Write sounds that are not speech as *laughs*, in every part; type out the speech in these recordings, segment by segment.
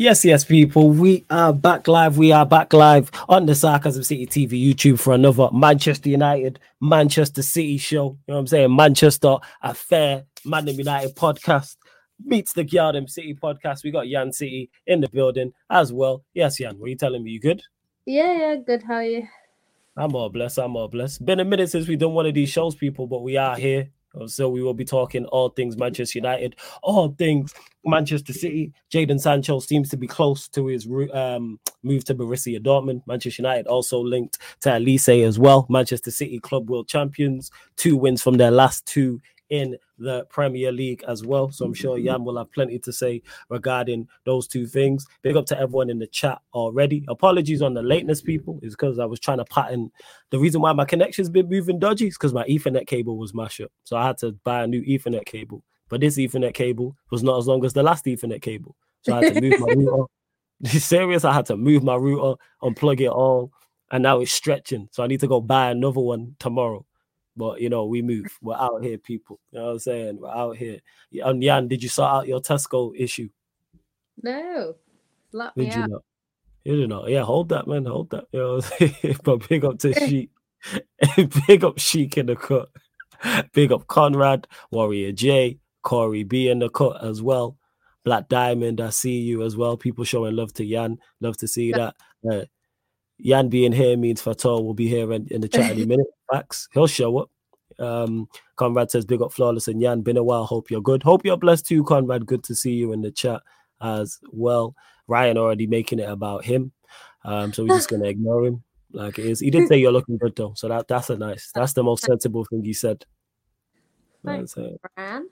Yes, yes, people. We are back live. We are back live on the Sarcasm City TV YouTube for another Manchester United, Manchester City show. You know what I'm saying? Manchester Affair, Man United podcast meets the Yardham City podcast. We got Yan City in the building as well. Yes, Yan, were you telling me? You good? Yeah, yeah, good. How are you? I'm all blessed. I'm all blessed. Been a minute since we've done one of these shows, people, but we are here. So we will be talking all things Manchester United, all things Manchester City. Jadon Sancho seems to be close to his um, move to Borussia Dortmund. Manchester United also linked to Olise as well. Manchester City Club World Champions, two wins from their last two in the Premier League as well. So I'm sure Jan will have plenty to say regarding those two things. Big up to everyone in the chat already. Apologies on the lateness, people, is because I was trying to pattern. The reason why my connection's been moving dodgy is because my Ethernet cable was mashed up. So I had to buy a new Ethernet cable. But this Ethernet cable was not as long as the last Ethernet cable. So I had to move my *laughs* router. *laughs* Serious, I had to move my router, unplug it all, and now it's stretching. So I need to go buy another one tomorrow. But you know, we move. We're out here, people. You know what I'm saying? We're out here. And Jan, did you sort out your Tesco issue? No. Let did you out. not? You did not. Yeah, hold that, man. Hold that. You know, *laughs* but big up to *laughs* Sheik. *laughs* big up Sheik in the cut. Big up Conrad, Warrior J, Corey B in the cut as well. Black Diamond, I see you as well. People showing love to Yan. Love to see that. Uh, Yan being here means Fator will be here in, in the chat any *laughs* minute. Max, He'll show up. Um, Conrad says, Big up Flawless and Yan. Been a while. Hope you're good. Hope you're blessed too, Conrad. Good to see you in the chat as well. Ryan already making it about him. Um, so we're just gonna ignore him like it is. He did *laughs* say you're looking good though. So that that's a nice, that's the most sensible thing he said. Thanks, Ryan.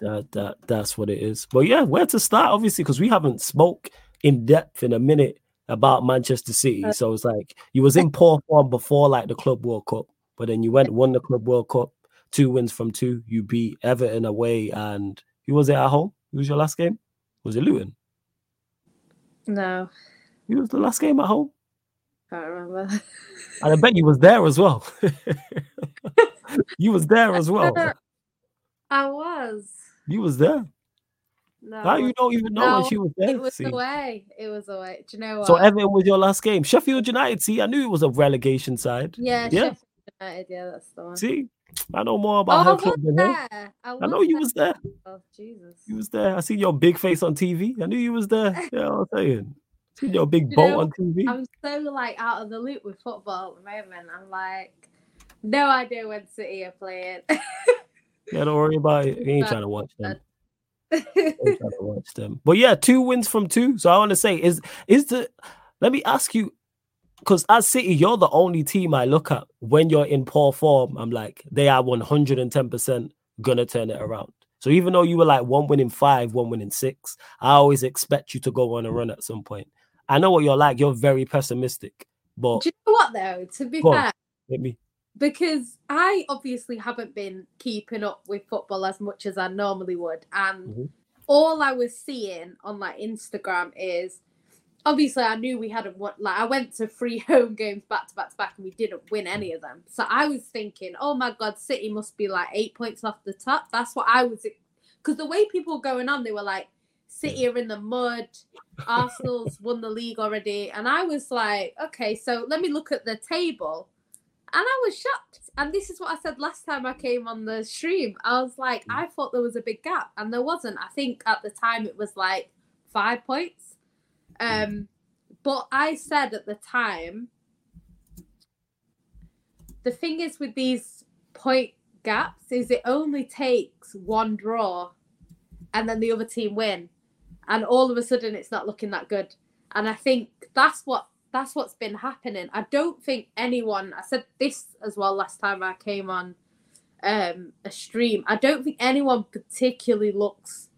That that that's what it is. But yeah, where to start, obviously, because we haven't spoke in depth in a minute about Manchester City. Uh, so it's like you was in *laughs* poor form before like the Club World Cup, but then you went won the Club World Cup, two wins from two. You beat Everton away, and who was it at home? Who was your last game? Was it Luton? No. Who was the last game at home? Can't remember. And I bet you was there as well. *laughs* you was there as well. *laughs* I was. You was there. No, you don't even know no, when she was there? It was see? away. It was away. Do you know what? So Everton was your last game. Sheffield United. See, I knew it was a relegation side. Yeah, yeah. Sheffield United. Yeah, that's the one. See, I know more about oh, her club than her. I, I, know you was there. Oh Jesus! You was there. I see your big face on TV. I knew you was there. *laughs* Yeah, I'm saying. See your big you boat know, on TV. I'm so like out of the loop with football at the moment. I'm like, no idea when City are playing. *laughs* yeah, don't worry about it. You ain't trying to watch them watch *laughs* them. But yeah, two wins from two. So I want to say, is is the let me ask you, because as City, you're the only team I look at when you're in poor form. I'm like, they are 110% gonna turn it around. So even though you were like one winning five, one winning six, I always expect you to go on a run at some point. I know what you're like. You're very pessimistic. But do you know what though? To be fair, on, me because I obviously haven't been keeping up with football as much as I normally would, and mm-hmm. all I was seeing on like Instagram is obviously I knew we hadn't won. Like I went to three *laughs* home games back to back to back, and we didn't win any of them. So I was thinking, oh my god, City must be like eight points off the top. That's what I was, because the way people were going on, they were like. City are in the mud. Arsenal's won the league already. And I was like, okay, so let me look at the table and I was shocked. And this is what I said last time I came on the stream. I was like, mm. I thought there was a big gap, and there wasn't. I think at the time it was like five points. Mm. Um, but I said at the time, the thing is with these point gaps is it only takes one draw and then the other team win. And all of a sudden it's not looking that good. And I think that's what that's what's been happening. I don't think anyone. I said this as well last time I came on um, a stream. I don't think anyone particularly looks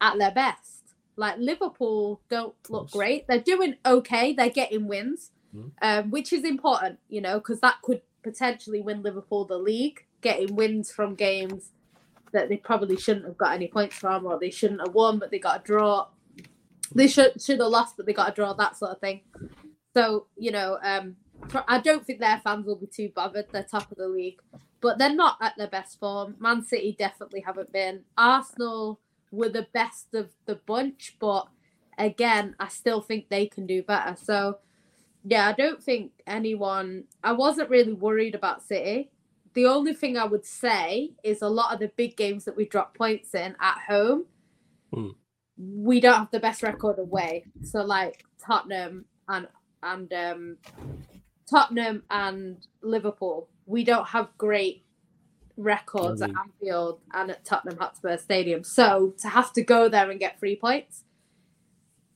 at their best. Like Liverpool don't look great. They're doing okay. They're getting wins, mm. um, which is important, you know, because that could potentially win Liverpool the league. Getting wins from games that they probably shouldn't have got any points from, or they shouldn't have won, but they got a draw. They should should have lost, but they got a draw. That sort of thing. So, you know, um, I don't think their fans will be too bothered. They're top of the league, but they're not at their best form. Man City definitely haven't been. Arsenal were the best of the bunch, but again, I still think they can do better. So, yeah, I don't think anyone. I wasn't really worried about City. The only thing I would say is a lot of the big games that we drop points in at home, Hmm. we don't have the best record away. So, like Tottenham and and um, Tottenham and Liverpool, we don't have great records at Mhm. Anfield and at Tottenham Hotspur Stadium. So to have to go there and get three points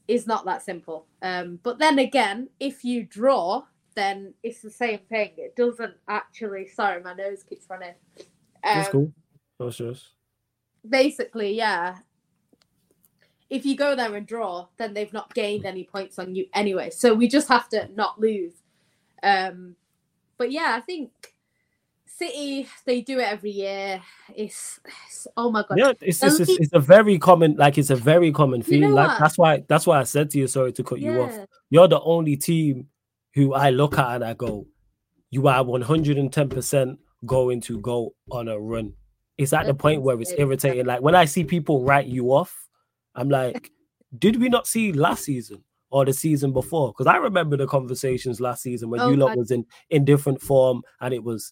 is not that simple. Um, but then again, if you draw, then it's the same thing. It doesn't actually. Sorry, my nose keeps running. That's Um, cool. No stress. basically, yeah. If you go there and draw, then they've not gained any points on you anyway. So we just have to not lose. Um, but yeah, I think City they do it every year. It's, it's- oh my god. Yeah, it's, it's, it's, it's a very common, like it's a very common You know like what? that's why that's why I said to you, sorry to cut you off. You're the only team who I look at and I go, you are 110% going to go on a run. It's at the point where It's- irritating. Like when I see people write you off, I'm like, did we not see last season or the season before? Because I remember the conversations last season when Oh, you lot God. was in in different form and it was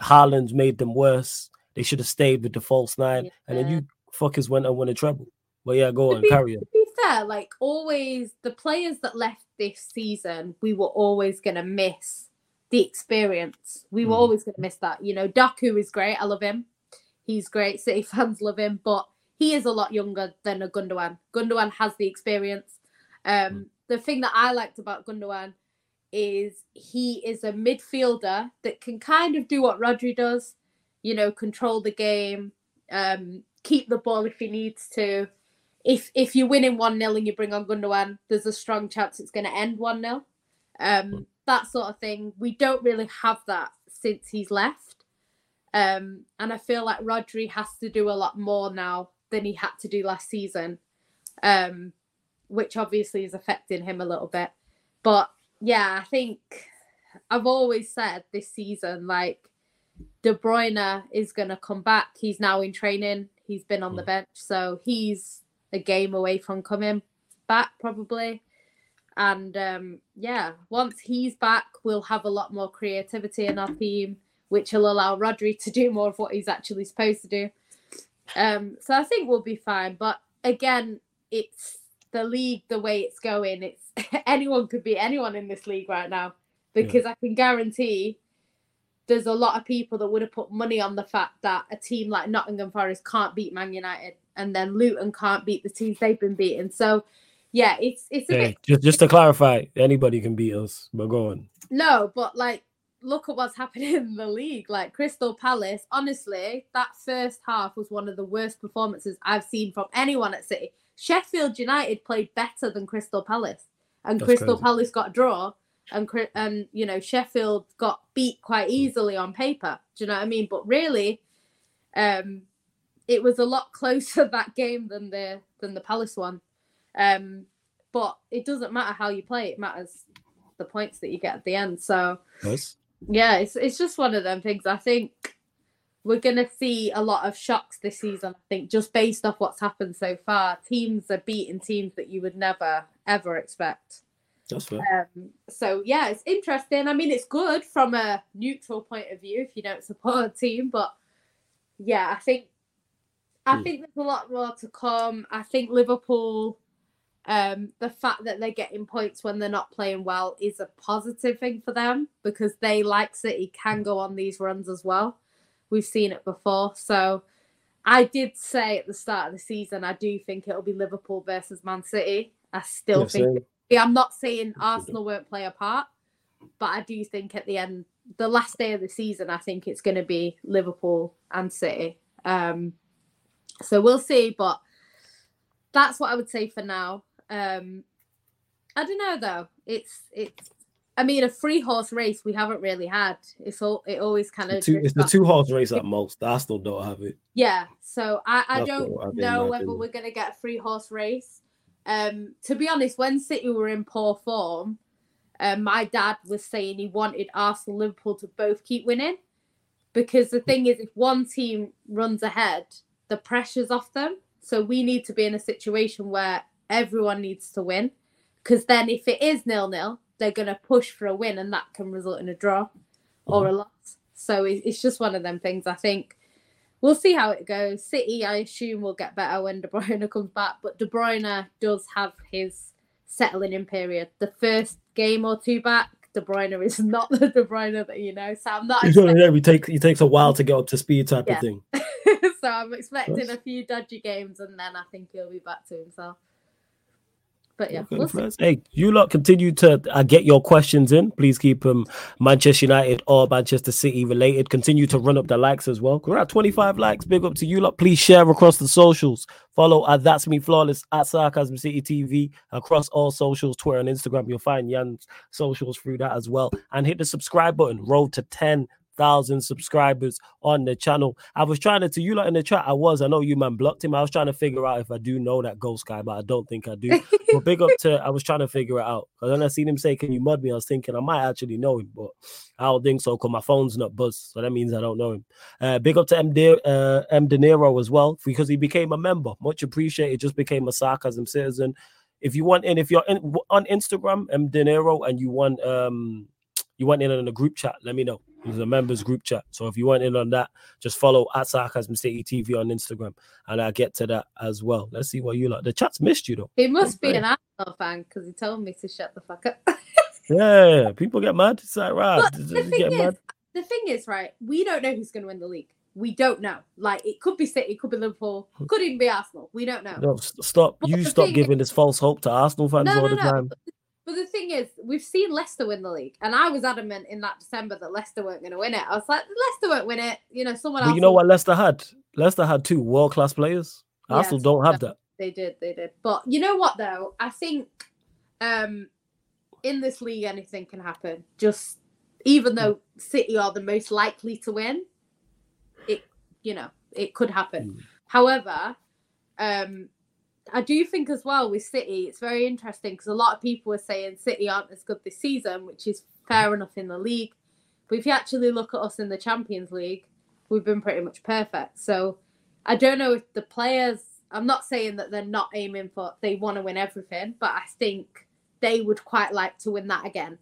Haaland's made them worse. They should have stayed with the false nine, and then you fuckers went and won a treble. But yeah, go To on, be- carry on. To be fair, like always, the players that left this season, we were always going to miss the experience. We were Mhm. always going to miss that. You know, Doku is great. I love him. He's great. City *laughs* fans love him, but he is a lot younger than a Gundogan. Gundogan has the experience. Um, The thing that I liked about Gundogan is he is a midfielder that can kind of do what Rodri does, you know, control the game, um, keep the ball if he needs to. If if you're winning 1 0 and you bring on Gundogan, there's a strong chance it's going to end 1 0. Um, that sort of thing. We don't really have that since he's left. Um, and I feel like Rodri has to do a lot more now than he had to do last season, um, which obviously is affecting him a little bit. But yeah, I think I've always said this season, like De Bruyne is going to come back. He's now in training. He's been on the Mm. bench, so he's a game away from coming back probably. And um, yeah, once he's back, we'll have a lot more creativity in our team, which will allow Rodri to do more of what he's actually supposed to do. Um, so I think we'll be fine. But again, it's the league the way it's going. It's *laughs* anyone could be anyone in this league right now because I can guarantee there's a lot of people that would have put money on the fact that a team like Nottingham Forest can't beat Man United and then Luton can't beat the teams they've been beating. So yeah, it's it's a Hey, bit just just to clarify, anybody can beat us. But go on. no, but like look at what's happening in the league. Like Crystal Palace, honestly, that first half was one of the worst performances I've seen from anyone at City. Sheffield United played better than Crystal Palace, and That's Crystal crazy. Palace got a draw, and and you know Sheffield got beat quite easily on paper. Do you know what I mean? But really, um, it was a lot *laughs* closer that game than the than the Palace one. Um, but it doesn't matter how you play; it matters the points that you get at the end. So Yes. Yeah, it's it's just one of them things. I think we're gonna see a lot of shocks this season. I think just based off what's happened so far, teams are beating teams that you would never ever expect. That's fair. Um, so yeah, it's interesting. I mean, it's good from a neutral point of view if you don't support a team, but yeah, I think I Hmm. think there's a lot more to come. I think Liverpool, um, the fact that they're getting points when they're not playing well is a positive thing for them because they, like City, can go on these runs as well. We've seen it before. So I did say at the start of the season, I do think it'll be Liverpool versus Man City. I still think I'm not saying Arsenal won't play a part, but I do think at the end, the last day of the season, I think it's going to be Liverpool and City. Um, so we'll see, but that's what I would say for now. Um, I don't know though. It's it's. I mean, a free horse race we haven't really had. It's all. It always kind of. Two, it's the two horse race at most. I still don't have it. Yeah, so I, I That's don't know whether we're going to get a free horse race. Um, to be honest, when City were in poor form, um, my dad was saying he wanted Arsenal, and Liverpool to both keep winning, because the thing is, if one team runs ahead, the pressure's off them. So we need to be in a situation where everyone needs to win because then if it is nil nil, they're gonna push for a win, and that can result in a draw or a mm-hmm. loss. So it's just one of them things. I think we'll see how it goes. City, I assume, will get better when De Bruyne *laughs* comes back, but De Bruyne does have his settling in period. The first game or two back, De Bruyne is *laughs* not the De Bruyne that you know. So I'm not. Expecting... It takes it takes a while to get up to speed, type yeah. of thing. *laughs* so I'm expecting a few dodgy games, and then I think he'll be back to himself. But yeah, we'll hey, you lot continue to uh, get your questions in. Please keep them um, Manchester United or Manchester City related. Continue to run up the likes as well. We're at 25 likes. Big up to you lot. Please share across the socials. Follow at That's Me Flawless at Sarcasm City TV across all socials, Twitter and Instagram. You'll find Jan's socials through that as well. And hit the subscribe button. Road to 10 thousand subscribers on the channel. I was trying to, to you like in the chat. I was. I know you man blocked him. I was trying to figure out if I do know that ghost guy, but I don't think I do. *laughs* but big up to. I was trying to figure it out because then I seen him say, "Can you mud me?" I was thinking I might actually know him, but I don't think so because my phone's not buzzed, so that means I don't know him. Uh, big up to M. De, uh, M. De Niro as well because he became a member. Much appreciated. Just became a sarcasm citizen. If you want in, if you're in, on Instagram, M. De Niro, and you want um you want in on the group chat, let me know. There's a members group chat. So if you want in on that, just follow at Sarcasm City TV on Instagram and I'll get to that as well. Let's see what you like. The chat's missed you though. He must be an Arsenal fan because he told me to shut the fuck up. *laughs* yeah, people get mad. It's like, right. the, thing is, mad? the thing is, right, we don't know who's going to win the league. We don't know. Like, it could be City, it could be Liverpool, could even be Arsenal. We don't know. No, stop. But you stop giving is, this false hope to Arsenal fans no, all no, the time. But the thing is, we've seen Leicester win the league, and I was adamant in that December that Leicester weren't going to win it. I was like, Leicester won't win it. You know, someone but else. You know will... what Leicester had? Leicester had two world class players. Arsenal don't have that. They did, they did. But you know what though? I think um in this league anything can happen. Just even though City are the most likely to win, it you know, it could happen. Mm. However, um I do think as well with City, it's very interesting because a lot of people are saying City aren't as good this season, which is fair enough in the league. But if you actually look at us in the Champions League, we've been pretty much perfect. So I don't know if the players, I'm not saying that they're not aiming for, they want to win everything, but I think they would quite like to win that again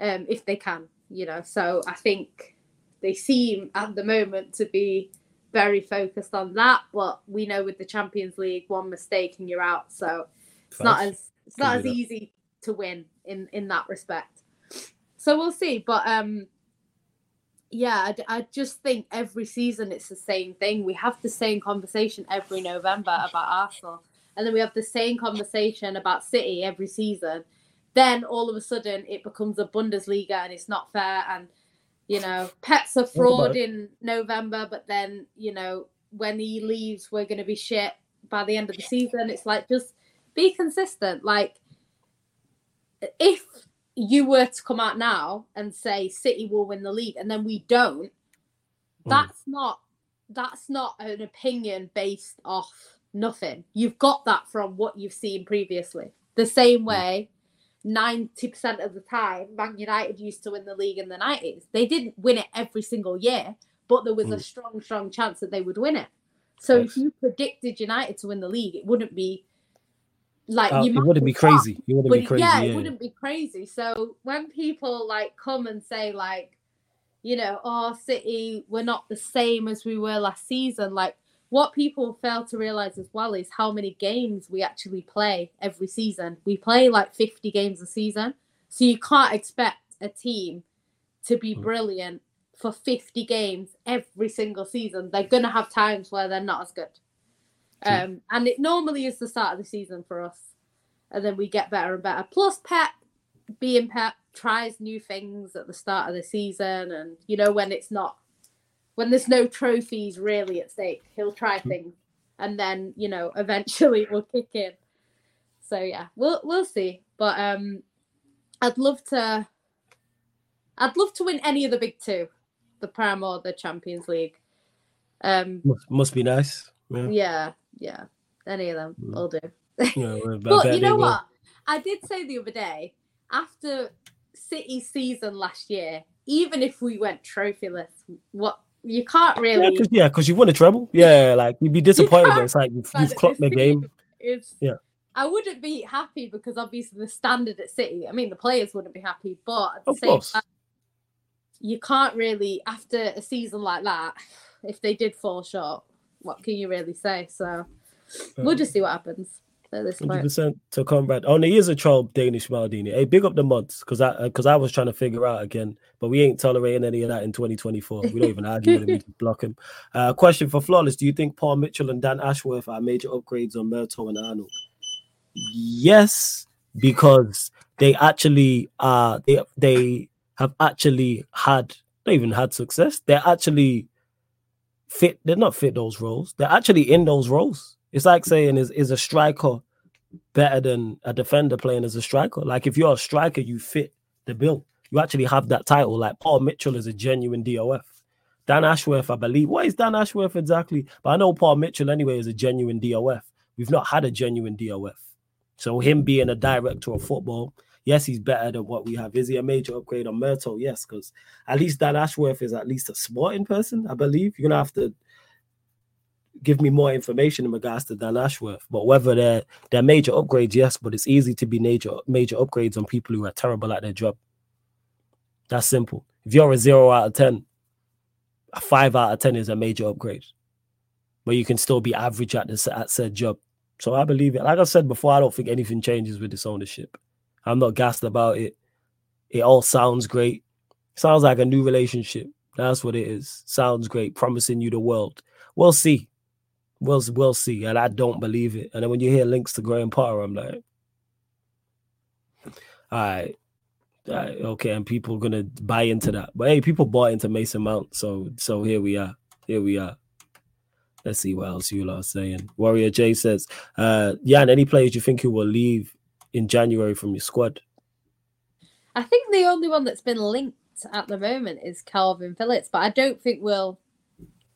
um, if they can, you know. So I think they seem at the moment to be very focused on that. But we know with the Champions League, one mistake and you're out. So it's not as it's not as easy to win in in that respect. So we'll see. But um, yeah, I, I just think every season it's the same thing. We have the same conversation every November about Arsenal, and then we have the same conversation about City every season. Then all of a sudden it becomes a Bundesliga and it's not fair and you know, Pep's a fraud in November, but then, you know, when he leaves, we're going to be shit by the end of the season. It's like, just be consistent. Like, if you were to come out now and say City will win the league and then we don't, hmm. that's mm. not that's not an opinion based off nothing. You've got that from what you've seen previously. The same hmm. way 90% of the time, Man United used to win the league in the 90s. They didn't win it every single year, but there was mm. a strong, strong chance that they would win it. So if you predicted United to win the league, it wouldn't be like uh, you it wouldn't be crazy. It wouldn't be crazy. Yeah, yeah, it wouldn't be crazy. So when people like come and say like, you know, oh City, we're not the same as we were last season, like what people fail to realize as well is how many games we actually play every season. We play like 50 games a season. So you can't expect a team to be hmm. brilliant for 50 games every single season. They're going to have times where they're not as good. Um, and it normally is the start of the season for us. And then we get better and better. Plus, Pep, being Pep, tries new things at the start of the season. And, you know, when it's not when there's no trophies really at stake, he'll try hmm. things, and then you know *laughs* eventually it will kick in. So yeah, we'll we'll see. But um, I'd love to. I'd love to win any of the big two, the Prem or the Champions League. Um, must, must be nice. Yeah. yeah, yeah, any of them I'll do. Yeah, *laughs* but you know what? I did say the other day after City season last year, even if we went trophyless, what you can't really. Yeah, because yeah, you won a treble. Yeah, like you'd be disappointed. It's like you've, you've clocked the game. *laughs* It's yeah. I wouldn't be happy because obviously the standard at City. I mean, the players wouldn't be happy, but at the Of same course. time, you can't really after a season like that. If they did fall short, what can you really say? So we'll just see what happens at this Hundred point. percent to combat. Oh, and he is a troll, Danish Maldini. Hey, big up the mods, because I because I was trying to figure out again, but we ain't tolerating any of that in 2024. We don't even argue with him, block him. *laughs* Uh, question for Flawless: Do you think Paul Mitchell and Dan Ashworth are major upgrades on Murtough and Arnold? Yes, because they actually are. They they have actually had not even had success. They're actually fit. They're not fit those roles. They're actually in those roles. It's like saying is is a striker better than a defender playing as a striker? Like if you're a striker, you fit the bill. You actually have that title. Like Paul Mitchell is a genuine DOF. Dan Ashworth, I believe. What is Dan Ashworth exactly? But I know Paul Mitchell anyway is a genuine DOF. We've not had a genuine DOF. So him being a director of football, yes, he's better than what we have. Is he a major upgrade on Murtough? Yes, because at least Dan Ashworth is at least a sporting person, I believe. You're gonna have to give me more information in regards to Dan Ashworth. But whether they're they're major upgrades, yes, but it's easy to be major major upgrades on people who are terrible at their job. That's simple. If you're a zero out of ten, a five out of ten is a major upgrade. But you can still be average at this at said job. So I believe it. Like I said before, I don't think anything changes with this ownership. I'm not gassed about it. It all sounds great. Sounds like a new relationship. That's what it is. Sounds great, promising you the world. We'll see. We'll we'll see. And I don't believe it. And then when you hear links to Graham Potter, I'm like, all right. all right, okay, and people are gonna buy into that. But hey, people bought into Mason Mount, so so here we are. Here we are. Let's see what else you are saying. Warrior J says, uh, Jan, any players you think who will leave in January from your squad? I think the only one that's been linked at the moment is Calvin Phillips, but I don't think we'll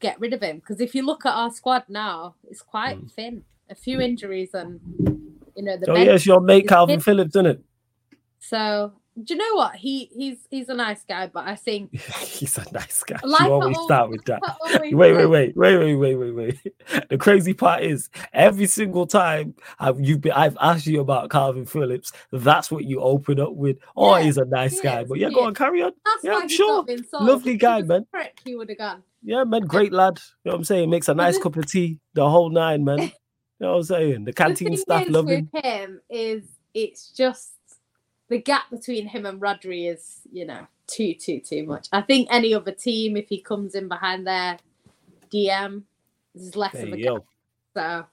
get rid of him because if you look at our squad now, it's quite Mm. thin. A few injuries and you know the Oh, yes, your mate Calvin thin. Phillips, isn't it? So do you know what? He he's he's a nice guy, but I think *laughs* He's a nice guy. like you always al- start with that. Wait, wait, wait, wait, wait, wait, wait, wait. The crazy part is every single time I've you've been I've asked you about Calvin Phillips, that's what you open up with. Oh, Yeah, he's a nice he guy. is, But yeah, go is. on, carry on. That's Yeah, I'm sure. Lovely guy, man. Prick, he would have gone. Yeah, man, great lad. You know what I'm saying? Makes a nice *laughs* cup of tea, the whole nine, man. *laughs* You know what I'm saying? The The canteen thing staff love him is it's just the gap between him and Rodri is you know too too too much. I think any other team, if he comes in behind their DM, there's less Hey, of a gap. So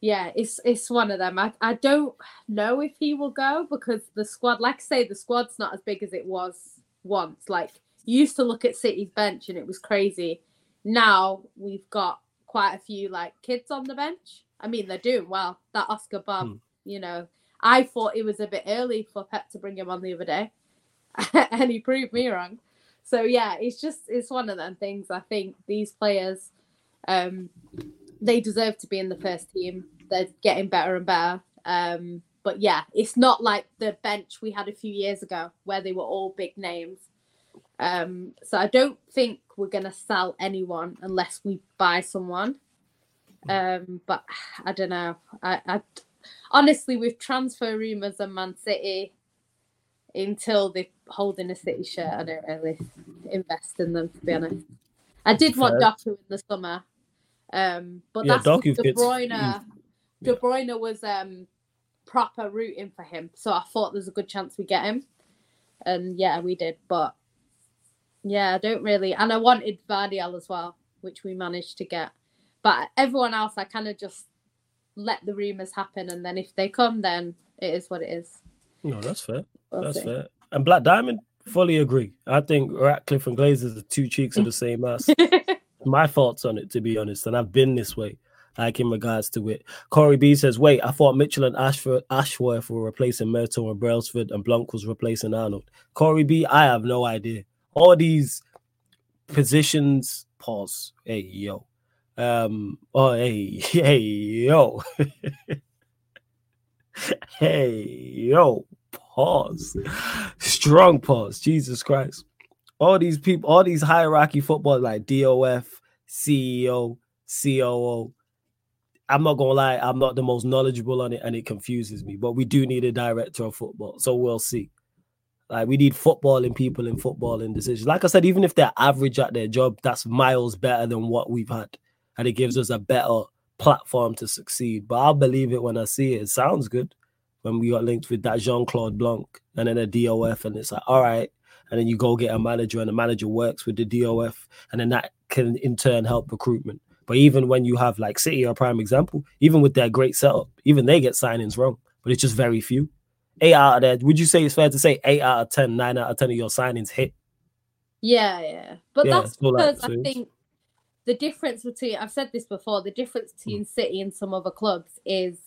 yeah, it's it's one of them. I, I don't know if he will go because the squad, like I say, the squad's not as big as it was once. Like you used to look at City's bench and it was crazy. Now we've got quite a few like kids on the bench. I mean, they're doing well. That Oscar Bobb, Hmm. you know, I thought it was a bit early for Pep to bring him on the other day, *laughs* and he proved me wrong. So yeah, it's just it's one of them things. I think these players, um, they deserve to be in the first team. They're getting better and better. Um, but yeah, it's not like the bench we had a few years ago where they were all big names. Um, so I don't think we're gonna sell anyone unless we buy someone. Um, but I don't know. I, I honestly with transfer rumours and Man City until they're holding a City shirt, I don't really invest in them to be honest. I did want Fair. Doku in the summer. Um, but Yeah, that's Doku De Bruyne. mm, De Bruyne was um proper rooting for him, so I thought there's a good chance we get him, and yeah, we did. But yeah, I don't really, and I wanted Gvardiol as well, which we managed to get. But everyone else, I kind of just let the rumors happen, and then if they come, then it is what it is. No, that's fair. We'll That's see. fair. And Black Diamond, fully agree. I think Ratcliffe and Glazers are two cheeks of the same ass. *laughs* My thoughts on it, to be honest, and I've been this way, like in regards to it. Corey B says, "Wait, I thought Mitchell and Ashford, Ashworth were replacing Murtough and Brailsford, and Blanc was replacing Arnold." Corey B, I have no idea. All these positions, pause. Hey yo, um, oh hey *laughs* hey yo, *laughs* hey yo, pause. Strong pause. Jesus Christ all these people, all these hierarchy football like DOF, CEO, COO, I'm not gonna lie, I'm not the most knowledgeable on it, and it confuses me. But we do need a director of football, so we'll see. Like we need footballing people in footballing decisions. Like I said, even if they're average at their job, that's miles better than what we've had, and it gives us a better platform to succeed. But I'll believe it when I see it. It sounds good when we got linked with that Jean Claude Blanc and then a DOF, and it's like, all right. And then you go get a manager, and the manager works with the DOF, and then that can in turn help recruitment. But even when you have like City, a prime example, even with their great setup, even they get signings wrong, but it's just very few. Eight out of that, would you say it's fair to say eight out of 10, nine out of 10 of your signings hit? Yeah, yeah. But Yeah, that's so, like, because I think the difference between I've said this before, the difference between Mm. City and some other clubs is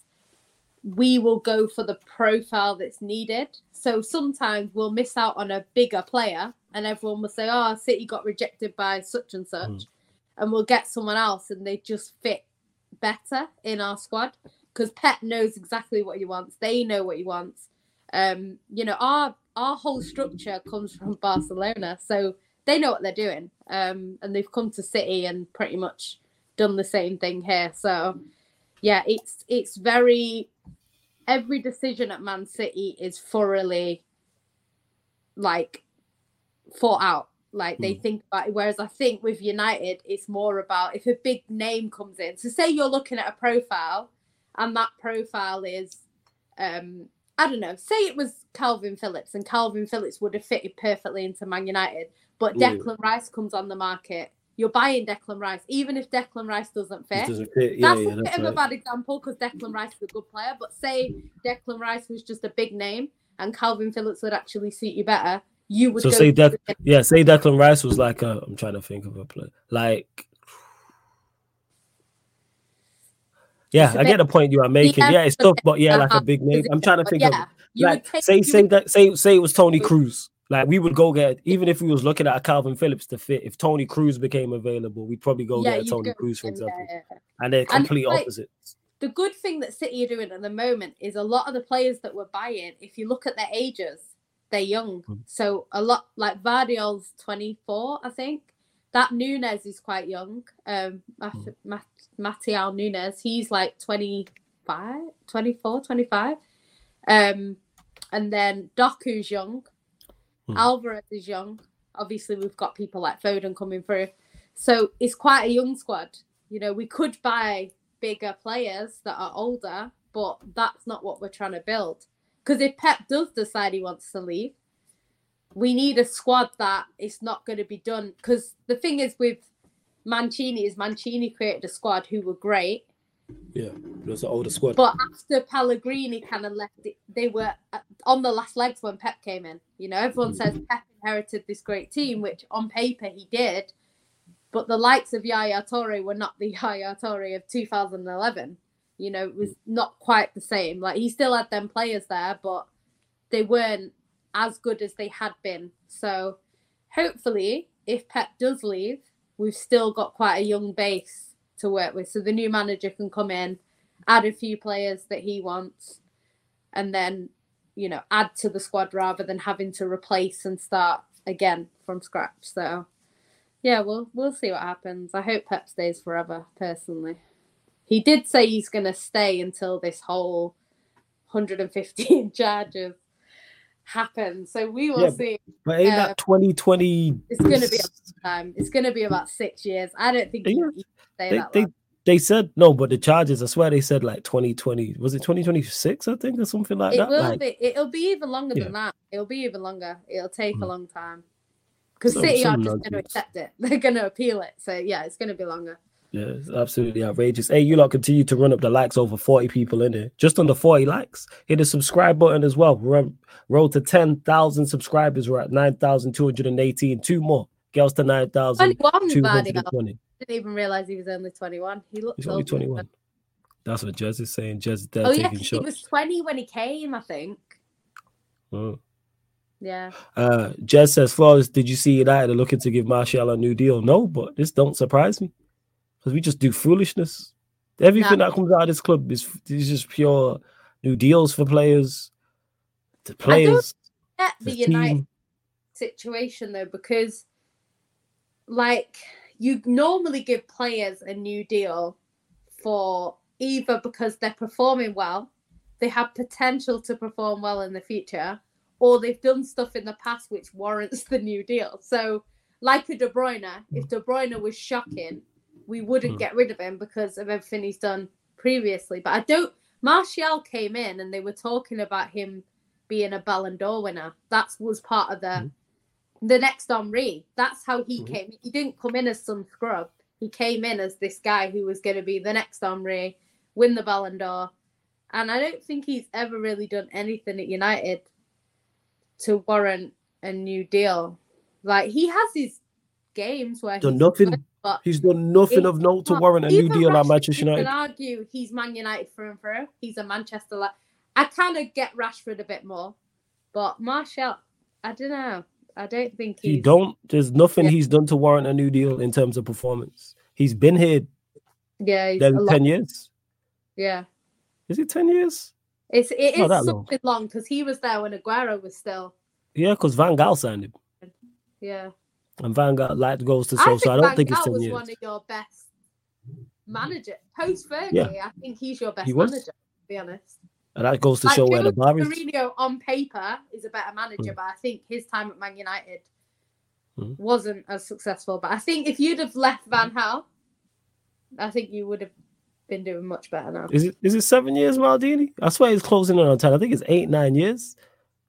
we will go for the profile that's needed. So sometimes we'll miss out on a bigger player and everyone will say, Oh, City got rejected by such and such. Mm. And we'll get someone else and they just fit better in our squad. Because Pep knows exactly what he wants. They know what he wants. Um, you know, our our whole structure comes from Barcelona. So they know what they're doing. Um, and they've come to City and pretty much done the same thing here. So yeah, it's it's very every decision at Man City is thoroughly like thought out. Like they Mm. think about it. Whereas I think with United, it's more about if a big name comes in. So say you're looking at a profile and that profile is um I don't know, say it was Calvin Phillips and Calvin Phillips would have fitted perfectly into Man United, but Yeah. Declan Rice comes on the market. You're buying Declan Rice, even if Declan Rice doesn't fit. doesn't fit. Yeah, that's yeah, a that's bit of a bad example because Declan Rice is a good player, but say Declan Rice was just a big name and Calvin Phillips would actually suit you better, you would So say Dec- the- Yeah, say Declan Rice was like a. I'm trying to think of a player Like, yeah, I get the point you are making. Yeah, it's tough, but yeah, like a big name. I'm trying to think yeah, of like say say that say say it was Toni Kroos. Oh. Like we would go get even if we was looking at a Calvin Phillips to fit. If Toni Kroos became available, we'd probably go yeah, get a Toni Kroos, for example. yeah, yeah. And they're And, complete like, opposites. the good thing that City are doing at the moment is a lot of the players that we're buying, if you look at their ages, they're young. Mm. So a lot like Gvardiol's 24, I think. That Nunes is quite young. Um Mat- Mm. Mat- Matheus Nunes, he's like 25, 24, 25. Um and then Doku's young. Mm. Alvarez is young. Obviously, we've got people like Foden coming through. So it's quite a young squad. You know, we could buy bigger players that are older, but that's not what we're trying to build. Because if Pep does decide he wants to leave, we need a squad that is not going to be done. Because the thing is with Mancini is Mancini created a squad who were great, Yeah, it was an older squad. but after Pellegrini kind of left, they were uh, on the last legs when Pep came in. You know, everyone says Pep inherited this great team, which on paper he did, but the likes of Yaya Toure were not the *laughs* Yaya Toure of 2011. You know, it was not quite the same. Like he still had them players there, but they weren't as good as they had been. So hopefully, if Pep does leave, we've still got quite a young base to work with. So the new manager can come in, add a few players that he wants, and then, you know, add to the squad rather than having to replace and start again from scratch. So yeah, we'll we'll see what happens. I hope Pep stays forever, personally. He did say he's gonna stay until this whole 115 *laughs* charges happen. So we will Yeah, see. But ain't uh, that 2020? It's gonna be a time. It's gonna be about six years. I don't think Yeah. They, that they they said no, but the charges. I swear they said like 2020. Was it 2026? I think or something like It that. will Like, be. It'll be even longer Yeah. than that. It'll be even longer. It'll take a Mm. long time. Because Some- City are just going to accept it. *laughs* They're going to appeal it. So yeah, it's going to be longer. Yeah, it's absolutely outrageous. Hey, you lot continue to run up the likes over 40 people in there. Just under 40 likes. Hit the subscribe button as well. We're on road to 10,000 subscribers. We're at 9,218. Two more. Girls to 21, Vardy. 9,220. didn't even realize he was only 21. He looked He's only 21. That's what Jez is saying. Jez is there Oh yeah, taking he was 20 when he came. I think. Mm. Yeah. Uh, Jez says, Flawless, did you see United are looking to give Martial a new deal? No, but this don't surprise me because we just do foolishness. Everything that comes out of this club is, is just pure new deals for players, the players, Get the, the United team. situation though, because like you normally give players a new deal for either because they're performing well, they have potential to perform well in the future, or they've done stuff in the past which warrants the new deal. So, like a De Bruyne, if De Bruyne was shocking, we wouldn't Mm. get rid of him because of everything he's done previously. But I don't. Martial came in and they were talking about him being a Ballon d'Or winner. That was part of the Mhm. The next Henry. That's how he Mhm. came. He didn't come in as some scrub. He came in as this guy who was going to be the next Henry, win the Ballon d'Or. And I don't think he's ever really done anything at United to warrant a new deal. Like he has his games where he's Done he's nothing. good, but He's done nothing of note to warrant a new deal at Manchester You United. can argue he's Man United through and through. He's a Manchester lad. I kind of get Rashford a bit more, but Martial, I don't know. I don't think he's. He don't. There's nothing Yeah. he's done to warrant a new deal in terms of performance. He's been here Yeah, a lot, ten years. yeah. Is it ten years? It's it Not is something long because he was there when Aguero was still. Yeah, because Van Gaal signed him, Yeah, and Van Gaal like goes to so. So I don't Van think it's ten was years. one of your best manager post Fergie. Yeah. I think he's your best He manager. To be honest, And that goes to show where the bar is. Mourinho on paper is a better manager, Mm. but I think his time at Man United Mm. wasn't as successful. But I think if you'd have left Van Gaal, I think you would have been doing much better now. Is it is it seven years, Maldini? I swear he's closing in on ten. I think it's eight, nine years.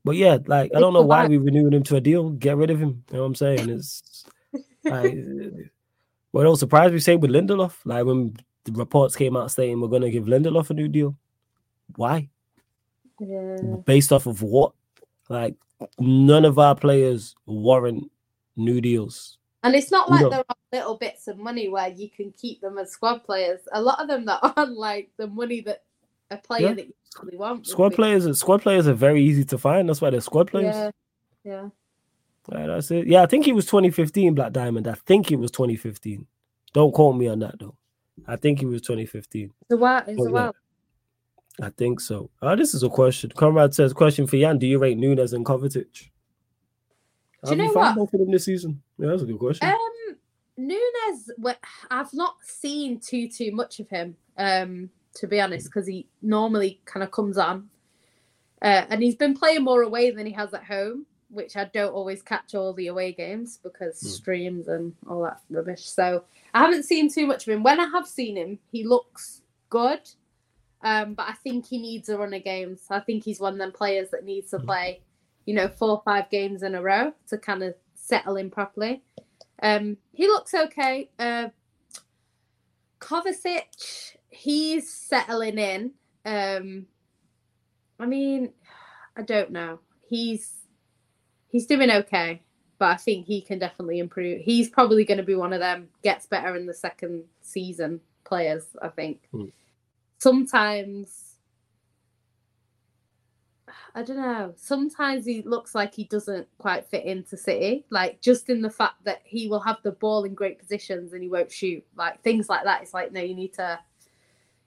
But yeah, like I don't know why we renewed him to a deal. Get rid of him. You know what I'm saying? It's *laughs* like, what else surprised we say with Lindelof. Like when the reports came out saying we're gonna give Lindelof a new deal. Why? Yeah. Based off of what? Like none of our players warrant new deals. And it's not like don't- there are little bits of money where you can keep them as squad players. A lot of them that *laughs* aren't like the money that a player Yeah. that you really want. Squad be. players, squad players are very easy to find. That's why they're squad players. Yeah. Yeah. That's it. Yeah, I think it was 2015 Black Diamond. I think it was 2015. Don't quote me on that though. I think it was 2015. It's a while. It's a yeah. I think so. Oh, this is a question. Conrad says, question for Jan: Do you rate Nunes and Kovacic? Do you know find what? both of them this season? Yeah, that's a good question. Um, Nunes, I've not seen too too much of him. Um, to be honest, because he normally kind of comes on, uh, and he's been playing more away than he has at home, which I don't always catch all the away games because Hmm. streams and all that rubbish. So I haven't seen too much of him. When I have seen him, he looks good. Um, but I think he needs a run of games. I think he's one of them players that needs to Hmm. play, you know, four or five games in a row to kind of settle in properly. Um, he looks okay. Uh, Kovacic, he's settling in. Um, I mean, I don't know. He's he's doing okay, but I think he can definitely improve. He's probably going to be one of them gets better in the second season players. I think Hmm. Sometimes. I don't know. Sometimes he looks like he doesn't quite fit into City. Like just in the fact that he will have the ball in great positions and he won't shoot. Like things like that. It's like no, you need to,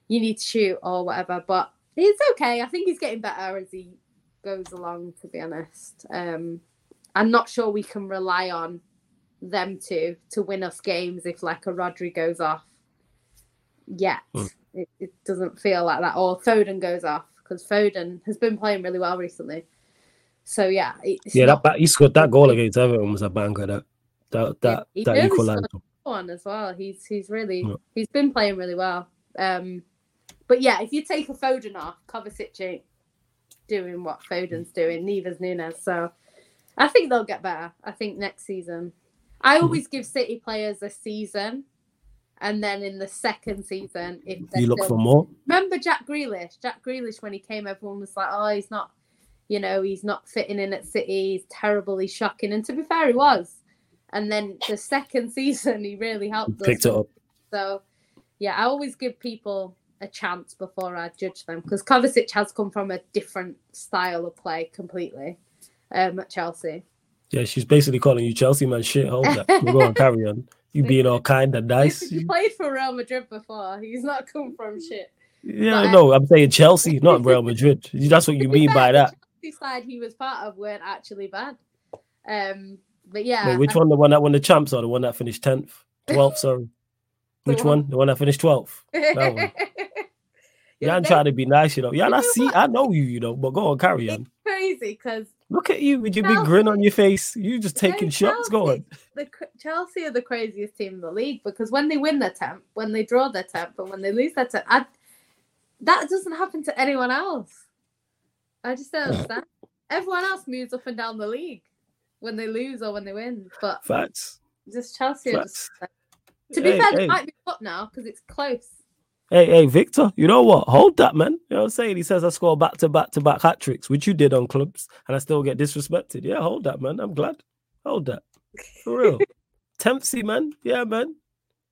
you need to shoot or whatever. But it's okay. I think he's getting better as he goes along. To be honest, um, I'm not sure we can rely on them to to win us games if like a Rodri goes off. Yet Hmm. It, it doesn't feel like that. Or Foden goes off because Foden has been playing really well recently. So yeah, yeah, not that he scored that goal against Everton was a banger. That that that, he that scored one as well. He's he's really Yeah. he's been playing really well. Um, but yeah, if you take a Foden off, Kovacic ain't doing what Foden's doing. Neither's Nunes. So I think they'll get better. I think next season. I Hmm. always give City players a season, and then in the second season, if You look still for more. remember Jack Grealish? Jack Grealish, when he came, everyone was like, "Oh, he's not, you know, he's not fitting in at City. He's terrible. He's shocking." And to be fair, he was. And then the second *laughs* season, he really helped us. Picked it up. So, yeah, I always give people a chance before I judge them because Kovacic has come from a different style of play completely um, at Chelsea. Yeah, she's basically calling you Chelsea man. Shit, hold that. *laughs* We're going to carry on. You being all kind and nice. He played for Real Madrid before. He's not come from shit. Yeah, But- no, I'm saying Chelsea, *laughs* not Real Madrid. That's what you mean by the that. Chelsea side he was part of weren't actually bad. Um, but yeah, Wait, which one? The one that won the champs or the one that finished tenth, twelfth? *laughs* Sorry, which one- one? The one that finished twelfth. That one. *laughs* Yeah, I'm trying to be nice, you know. Yeah, I see, I know you, you know, but go on, carry on. It's crazy because Look at you with your big grin on your face. You just taking shots. Go on. The Chelsea are the craziest team in the league because when they win their temp, when they draw their temp, and when they lose their temp, I, that doesn't happen to anyone else. I just don't understand. Everyone else moves up and down the league when they lose or when they win, but facts. Just Chelsea. Facts. Just, to be hey, fair, hey. might be up now because it's close. Hey, hey, Victor, you know what? Hold that, man. You know what I'm saying? He says I score back to back to back hat tricks, which you did on clubs, and I still get disrespected. Yeah, hold that, man. I'm glad. Hold that. For real. *laughs* 10th C, man. Yeah, man.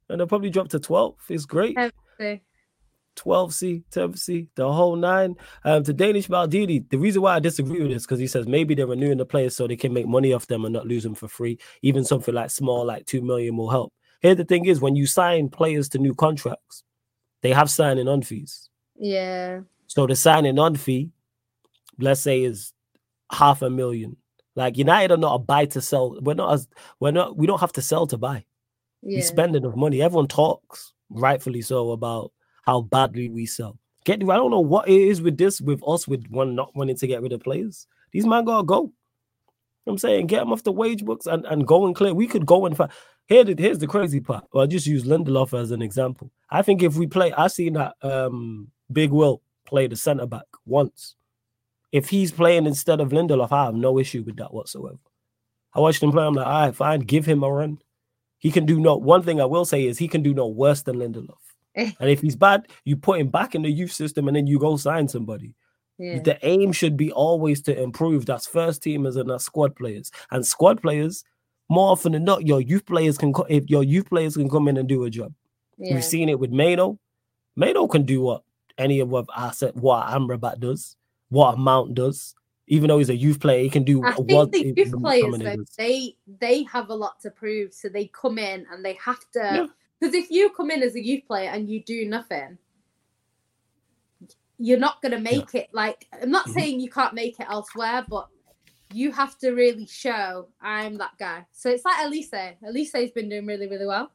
And they'll probably drop to 12th. It's great. 12 C, 10 C, the whole nine. Um, to Danish Maldini, the reason why I disagree with this because he says maybe they're renewing the players so they can make money off them and not lose them for free. Even something like small, like two million, will help. Here, the thing is, when you sign players to new contracts, they have signing on fees. Yeah. So the signing on fee, let's say, is half a million. Like United are not a buy to sell. We're not as we're not we don't have to sell to buy. Yeah. We spend enough money. Everyone talks, rightfully so, about how badly we sell. Get I don't know what it is with this, with us, with one not wanting to get rid of players. These men gotta go. I'm saying get them off the wage books and, and go and clear. We could go and find. Here, here's the crazy part. Well, I'll just use Lindelof as an example. I think if we play, I seen that um, Big Will play the centre back once. If he's playing instead of Lindelof, I have no issue with that whatsoever. I watched him play. I'm like, all right, fine, give him a run. He can do no. One thing I will say is he can do no worse than Lindelof. and if he's bad, you put him back in the youth system, and then you go sign somebody. Yeah. The aim should be always to improve. That's first teamers and that's squad players. And squad players, more often than not, your youth players can if your youth players can come in and do a job. Yeah. We've seen it with Mainoo. Mainoo can do what any of what I said, what Amrabat does, what Mount does. Even though he's a youth player, he can do I what the youth players though, they they have a lot to prove, so they come in and they have to. Because yeah. if you come in as a youth player and you do nothing, you're not going to make yeah. it. Like I'm not mm-hmm. saying you can't make it elsewhere, but you have to really show I'm that guy. So it's like Olise. Olise has been doing really, really well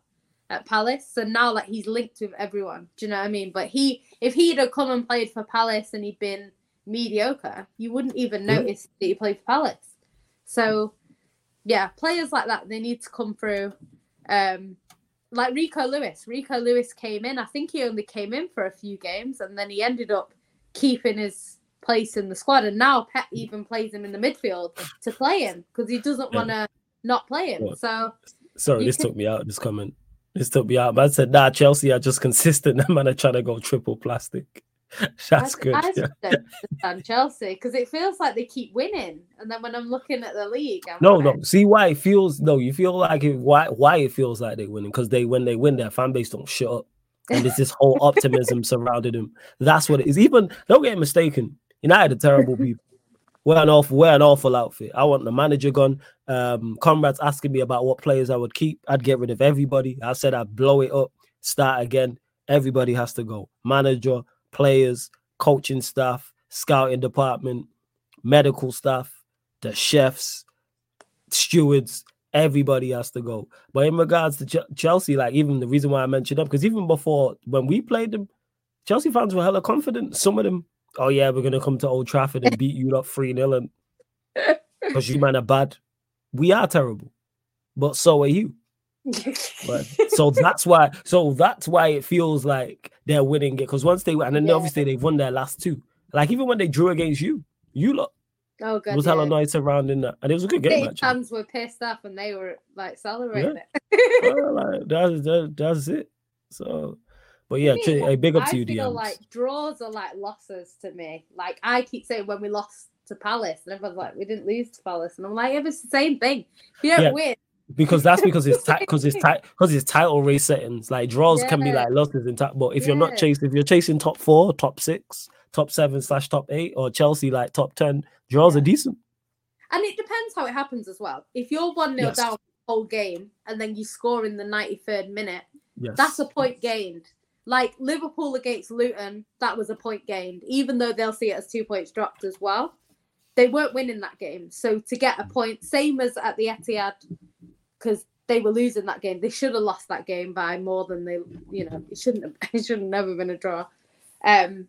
at Palace. So now like he's linked with everyone. Do you know what I mean? But he if he'd have come and played for Palace and he'd been mediocre, you wouldn't even notice that he played for Palace. So yeah, players like that, they need to come through. Um like Rico Lewis. Rico Lewis came in. I think he only came in for a few games and then he ended up keeping his place in the squad. And now Pep even plays him in the midfield to play him because he doesn't yeah. want to not play him. So sorry, this can... took me out. This comment. This took me out. But I said, nah, Chelsea are just *laughs* consistent. Them man are trying to go triple plastic. *laughs* That's I, good. I yeah. don't understand Chelsea because it feels like they keep winning, and then when I'm looking at the league, I'm no, like, no. See why it feels no. You feel like it, why why it feels like they're winning because they when they win, their fan base don't shut up, and there's this whole optimism surrounding him. That's what it is. Even don't get mistaken. United are terrible people. We're an awful, we're an awful outfit. I want the manager gone. Um, comrades asking me about what players I would keep. I'd get rid of everybody. I said I'd blow it up, start again. Everybody has to go. Manager, players, coaching staff, scouting department, medical staff, the chefs, stewards, everybody has to go. But in regards to Ch- Chelsea, like even the reason why I mentioned them, because even before when we played them, Chelsea fans were hella confident. Some of them, oh yeah, we're gonna come to Old Trafford and beat you up 3 0 and *laughs* because you man are bad. We are terrible, but so are you. but, so *laughs* that's why so that's why it feels like they're winning it because once they and then yeah. obviously they've won their last two. Like even when they drew against you, you look Oh god, was yeah. hella nice surrounding that, and it was a good game. The fans were pissed off, and they were like celebrating yeah. it. *laughs* well, like, that's that, that's it. So, but yeah, a big up I to you, feel like draws are like losses to me. Like I keep saying when we lost to Palace, and everyone's like, we didn't lose to Palace, and I'm like, it was the same thing. You don't yeah. win, because that's because it's tight *laughs* because it's tight because it's title race settings. Like draws yeah. can be like losses in top, but if yeah. you're not chasing, if you're chasing top four, top six, top seven slash top eight, or Chelsea like top ten, draws yeah. are decent. And it depends how it happens as well. If you're one 0 yes. down the whole game and then you score in the ninety third minute, yes. that's a point gained. Like Liverpool against Luton, that was a point gained, even though they'll see it as two points dropped as well. They weren't winning that game, so to get a point, same as at the Etihad because they were losing that game. They should have lost that game by more than they, you know, it shouldn't have, *laughs* it shouldn't have never been a draw. Um,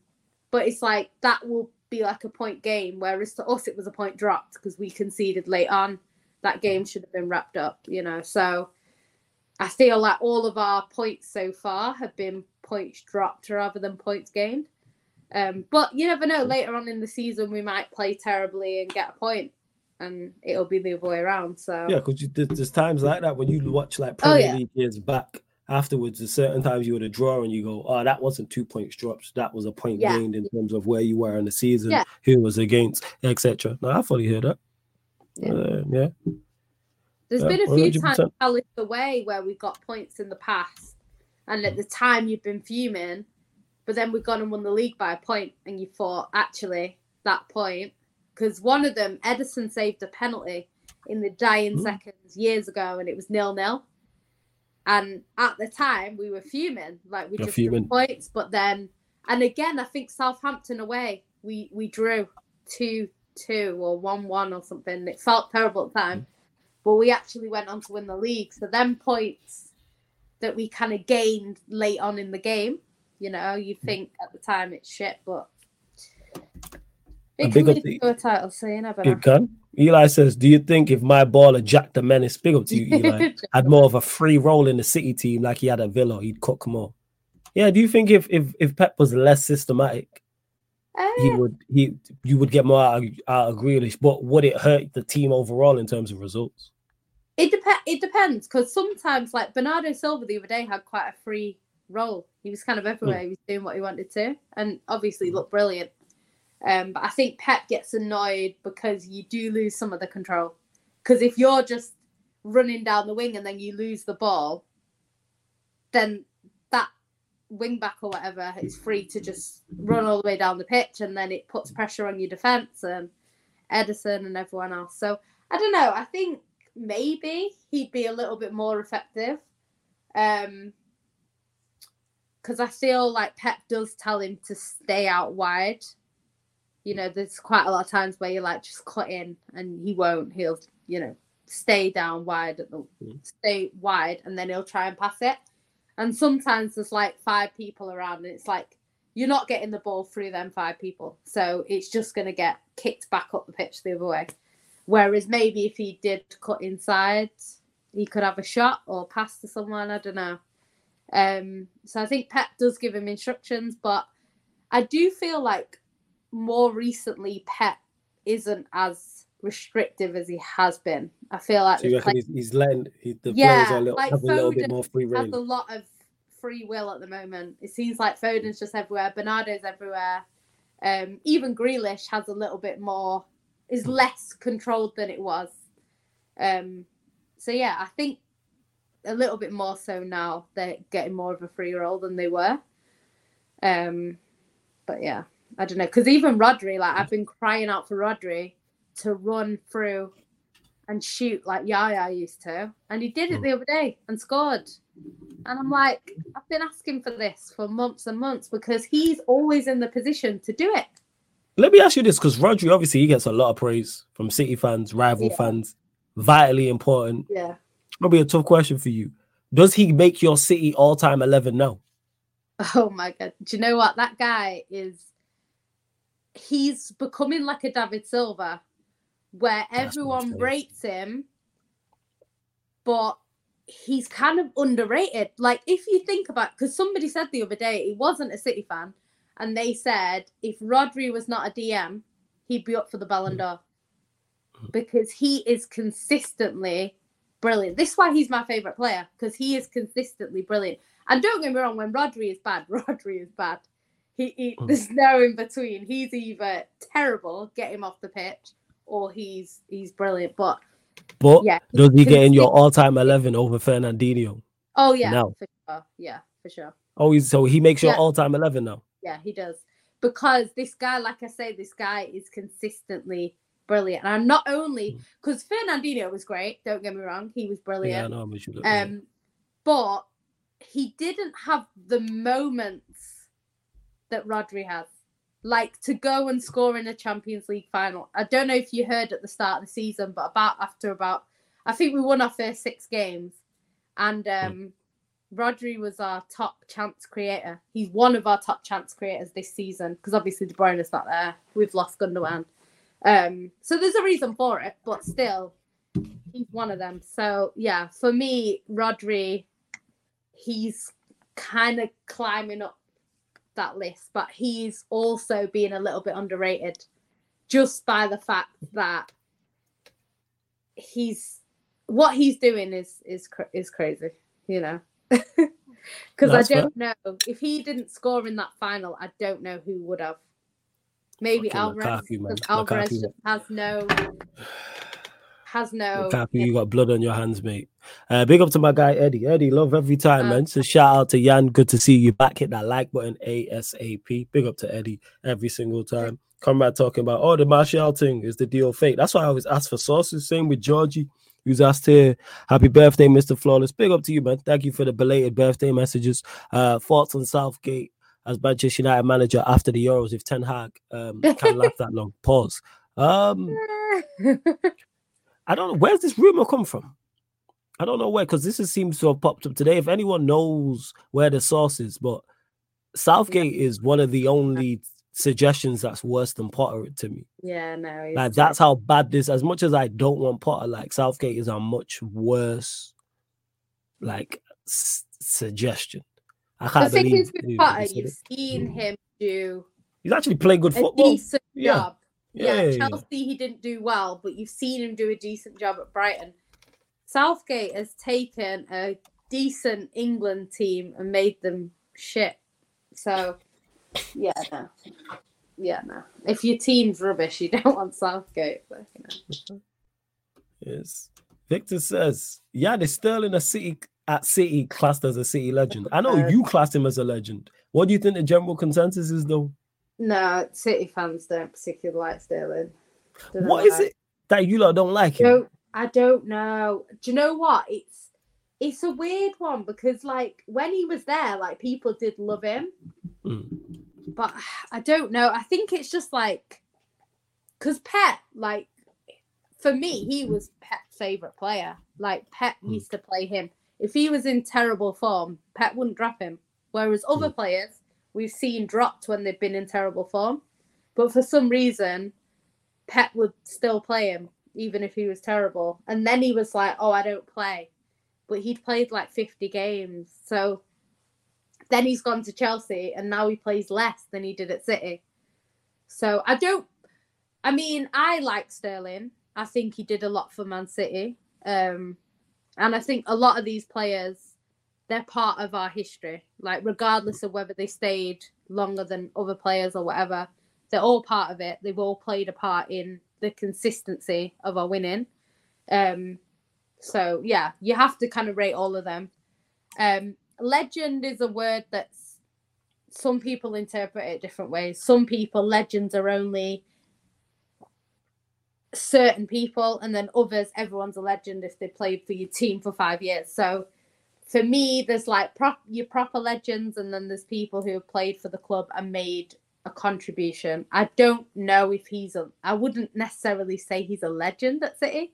but it's like that will be like a point game, whereas to us it was a point dropped because we conceded late on. That game should have been wrapped up, you know. So I feel like all of our points so far have been points dropped rather than points gained. Um, but you never know. Later on in the season, we might play terribly and get a point, and it'll be the other way around. So yeah, because there's times like that when you watch like Premier oh, yeah. League years back. Afterwards, there's certain times you would a draw and you go, "Oh, that wasn't two points dropped. That was a point yeah. gained in terms of where you were in the season, yeah. who was against, etc." No, I fully hear that. Yeah. Uh, yeah. There's been a few 100%. times Palace away where we got points in the past, and at the time you've been fuming, but then we've gone and won the league by a point, and you thought actually that point because one of them Ederson saved a penalty in the dying mm. seconds years ago, and it was nil nil. And at the time, we were fuming, like we You're just fuming. points. But then, and again, I think Southampton away, we we drew two two or one one or something. It felt terrible at the time, mm. but we actually went on to win the league. So then points that we kind of gained late on in the game. You know, you mm. think at the time it's shit, but it can lead to a title. So you never know. can. Eli says, "Do you think if my baller Jack the Menace, big up to you, Eli, *laughs* had more of a free role in the City team like he had at Villa, he'd cook more?" Yeah. Do you think if if if Pep was less systematic, uh, he would he you would get more out of, out of Grealish, but would it hurt the team overall in terms of results? It depends. It depends because sometimes, like Bernardo Silva the other day, had quite a free role. He was kind of everywhere. Mm. He was doing what he wanted to, and obviously looked brilliant. Um, but I think Pep gets annoyed because you do lose some of the control. Because if you're just running down the wing and then you lose the ball, then that wing back or whatever is free to just run all the way down the pitch and then it puts pressure on your defence and Ederson and everyone else. So I don't know. I think maybe he'd be a little bit more effective. Um, because I feel like Pep does tell him to stay out wide you know, there's quite a lot of times where you're like, just cut in, and he won't. He'll, you know, stay down wide at the mm. stay wide, and then he'll try and pass it. And sometimes there's like five people around, and it's like you're not getting the ball through them five people, so it's just going to get kicked back up the pitch the other way. Whereas maybe if he did cut inside, he could have a shot or pass to someone. I don't know. Um, so I think Pep does give him instructions, but I do feel like more recently Pep isn't as restrictive as he has been. I feel like so he's, he's letting he, the yeah, players are a little, like have a little bit more free reign. Has a lot of free will at the moment. It seems like Foden's just everywhere. Bernardo's everywhere. Um, even Grealish has a little bit more, is less controlled than it was. Um, so yeah, I think a little bit more so now. They're getting more of a free role than they were. Um, but yeah. I don't know, because even Rodri, like I've been crying out for Rodri to run through and shoot like Yaya used to, and he did it hmm. the other day and scored. And I'm like, I've been asking for this for months and months because he's always in the position to do it. Let me ask you this, because Rodri obviously he gets a lot of praise from City fans, rival yeah. fans, vitally important. Yeah, probably a tough question for you. Does he make your City all-time eleven now? Oh my god! Do you know what that guy is? He's becoming like a David Silva, where That's everyone rates him, but he's kind of underrated. Like if you think about, because somebody said the other day he wasn't a City fan, and they said if Rodri was not a DM, he'd be up for the Ballon mm. d'Or because he is consistently brilliant. This is why he's my favorite player because he is consistently brilliant. And don't get me wrong, when Rodri is bad, *laughs* Rodri is bad. He, he there's no in between. He's either terrible, get him off the pitch, or he's he's brilliant. But but yeah, does he get in your all-time eleven over Fernandinho? Oh yeah, no. for sure. Yeah, for sure. Oh, he's, so he makes your yeah. all-time eleven now. Yeah, he does because this guy, like I say, this guy is consistently brilliant. And I'm not only because hmm. Fernandinho was great. Don't get me wrong, he was brilliant. Yeah, I know, um, but he didn't have the moments that Rodri has. Like to go and score in a Champions League final. I don't know if you heard at the start of the season, but about after about I think we won our first six games. And hmm. um Rodri was our top chance creator. He's one of our top chance creators this season because obviously De Bruyne is not there. We've lost Gundogan. Um, so there's a reason for it, but still, he's one of them. So yeah, for me, Rodri, he's kind of climbing up that list, but he's also being a little bit underrated just by the fact that he's what he's doing is is is crazy, you know. *laughs* Because I don't fair. know if he didn't score in that final, I don't know who would have. Maybe Alvarez, Alvarez just has no *sighs* *sighs* *sighs* has no. Lukaku, you got blood on your hands, mate. Uh, big up to my guy Eddie. Eddie, love every time, um, man. So shout out to Jan. Good to see you back. Hit that like button ASAP. Big up to Eddie every single time. Comrade talking about oh the Martial thing is the deal fake. That's why I always ask for sources. Same with Georgie who's asked here, Happy birthday, Mr. Flawless. Big up to you, man. Thank you for the belated birthday messages. Uh, thoughts on Southgate as Manchester United manager after the Euros if Ten Hag um, can't last *laughs* that long. Pause. Um, *laughs* I don't know where's this rumor come from. I don't know where because this is, seems to have popped up today. If anyone knows where the source is, but Southgate is one of the only suggestions that's worse than Potter to me. Yeah, no. Like that's how bad this. As much as I don't want Potter, like Southgate is a much worse, like s- suggestion. I can't the thing is with Potter, you've seen him do. He's actually playing good football. yeah. job. Yeah, yeah, Chelsea he didn't do well, but you've seen him do a decent job at Brighton. Southgate has taken a decent England team and made them shit. So yeah, no. Yeah, no. If your team's rubbish, you don't *laughs* want Southgate. But, you know. Yes. Victor says, yeah, they're Sterling a city at City classed as a City legend. I know uh, you classed him as a legend. What do you think the general consensus is, though? No, City fans don't particularly like Sterling. What is it that you lot don't like him? Don't, I don't know. Do you know what? It's it's a weird one because like when he was there, like people did love him. Mm. But I don't know. I think it's just like because Pep, like for me, he was Pep's favorite player. Like Pep mm. used to play him. If he was in terrible form, Pep wouldn't drop him. Whereas other mm. players we've seen dropped when they've been in terrible form. But for some reason, Pep would still play him, even if he was terrible. And then he was like, oh, I don't play. But he'd played like 50 games. So then he's gone to Chelsea and now he plays less than he did at City. So I don't, I mean, I like Sterling. I think he did a lot for Man City. Um, and I think a lot of these players, they're part of our history. Like, regardless of whether they stayed longer than other players or whatever, they're all part of it. They've all played a part in the consistency of our winning. Um, so yeah, you have to kind of rate all of them. Um, legend is a word that's some people interpret it different ways. Some people legends are only certain people, and then others, everyone's a legend if they played for your team for five years. So for me, there's like prop your proper legends, and then there's people who have played for the club and made a contribution. I don't know if he's a. I wouldn't necessarily say he's a legend at City,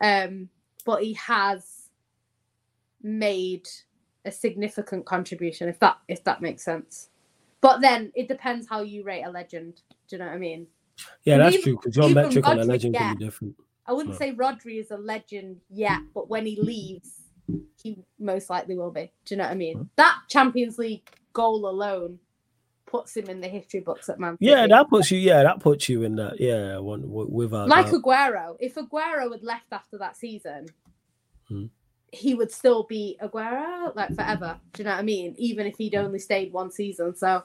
um, but he has made a significant contribution. If that if that makes sense. But then it depends how you rate a legend. Do you know what I mean? Yeah, that's even, true. Because your metric Rodri, on a legend yeah, can be different. I wouldn't say Rodri is a legend yet, but when he leaves, he most likely will be. Do you know what I mean? That Champions League goal alone puts him in the history books at Man City. Yeah, that puts you. Yeah, that puts you in that. Yeah, one without like that. Aguero. If Aguero had left after that season, hmm. he would still be Aguero like forever. Do you know what I mean? Even if he'd only stayed one season. So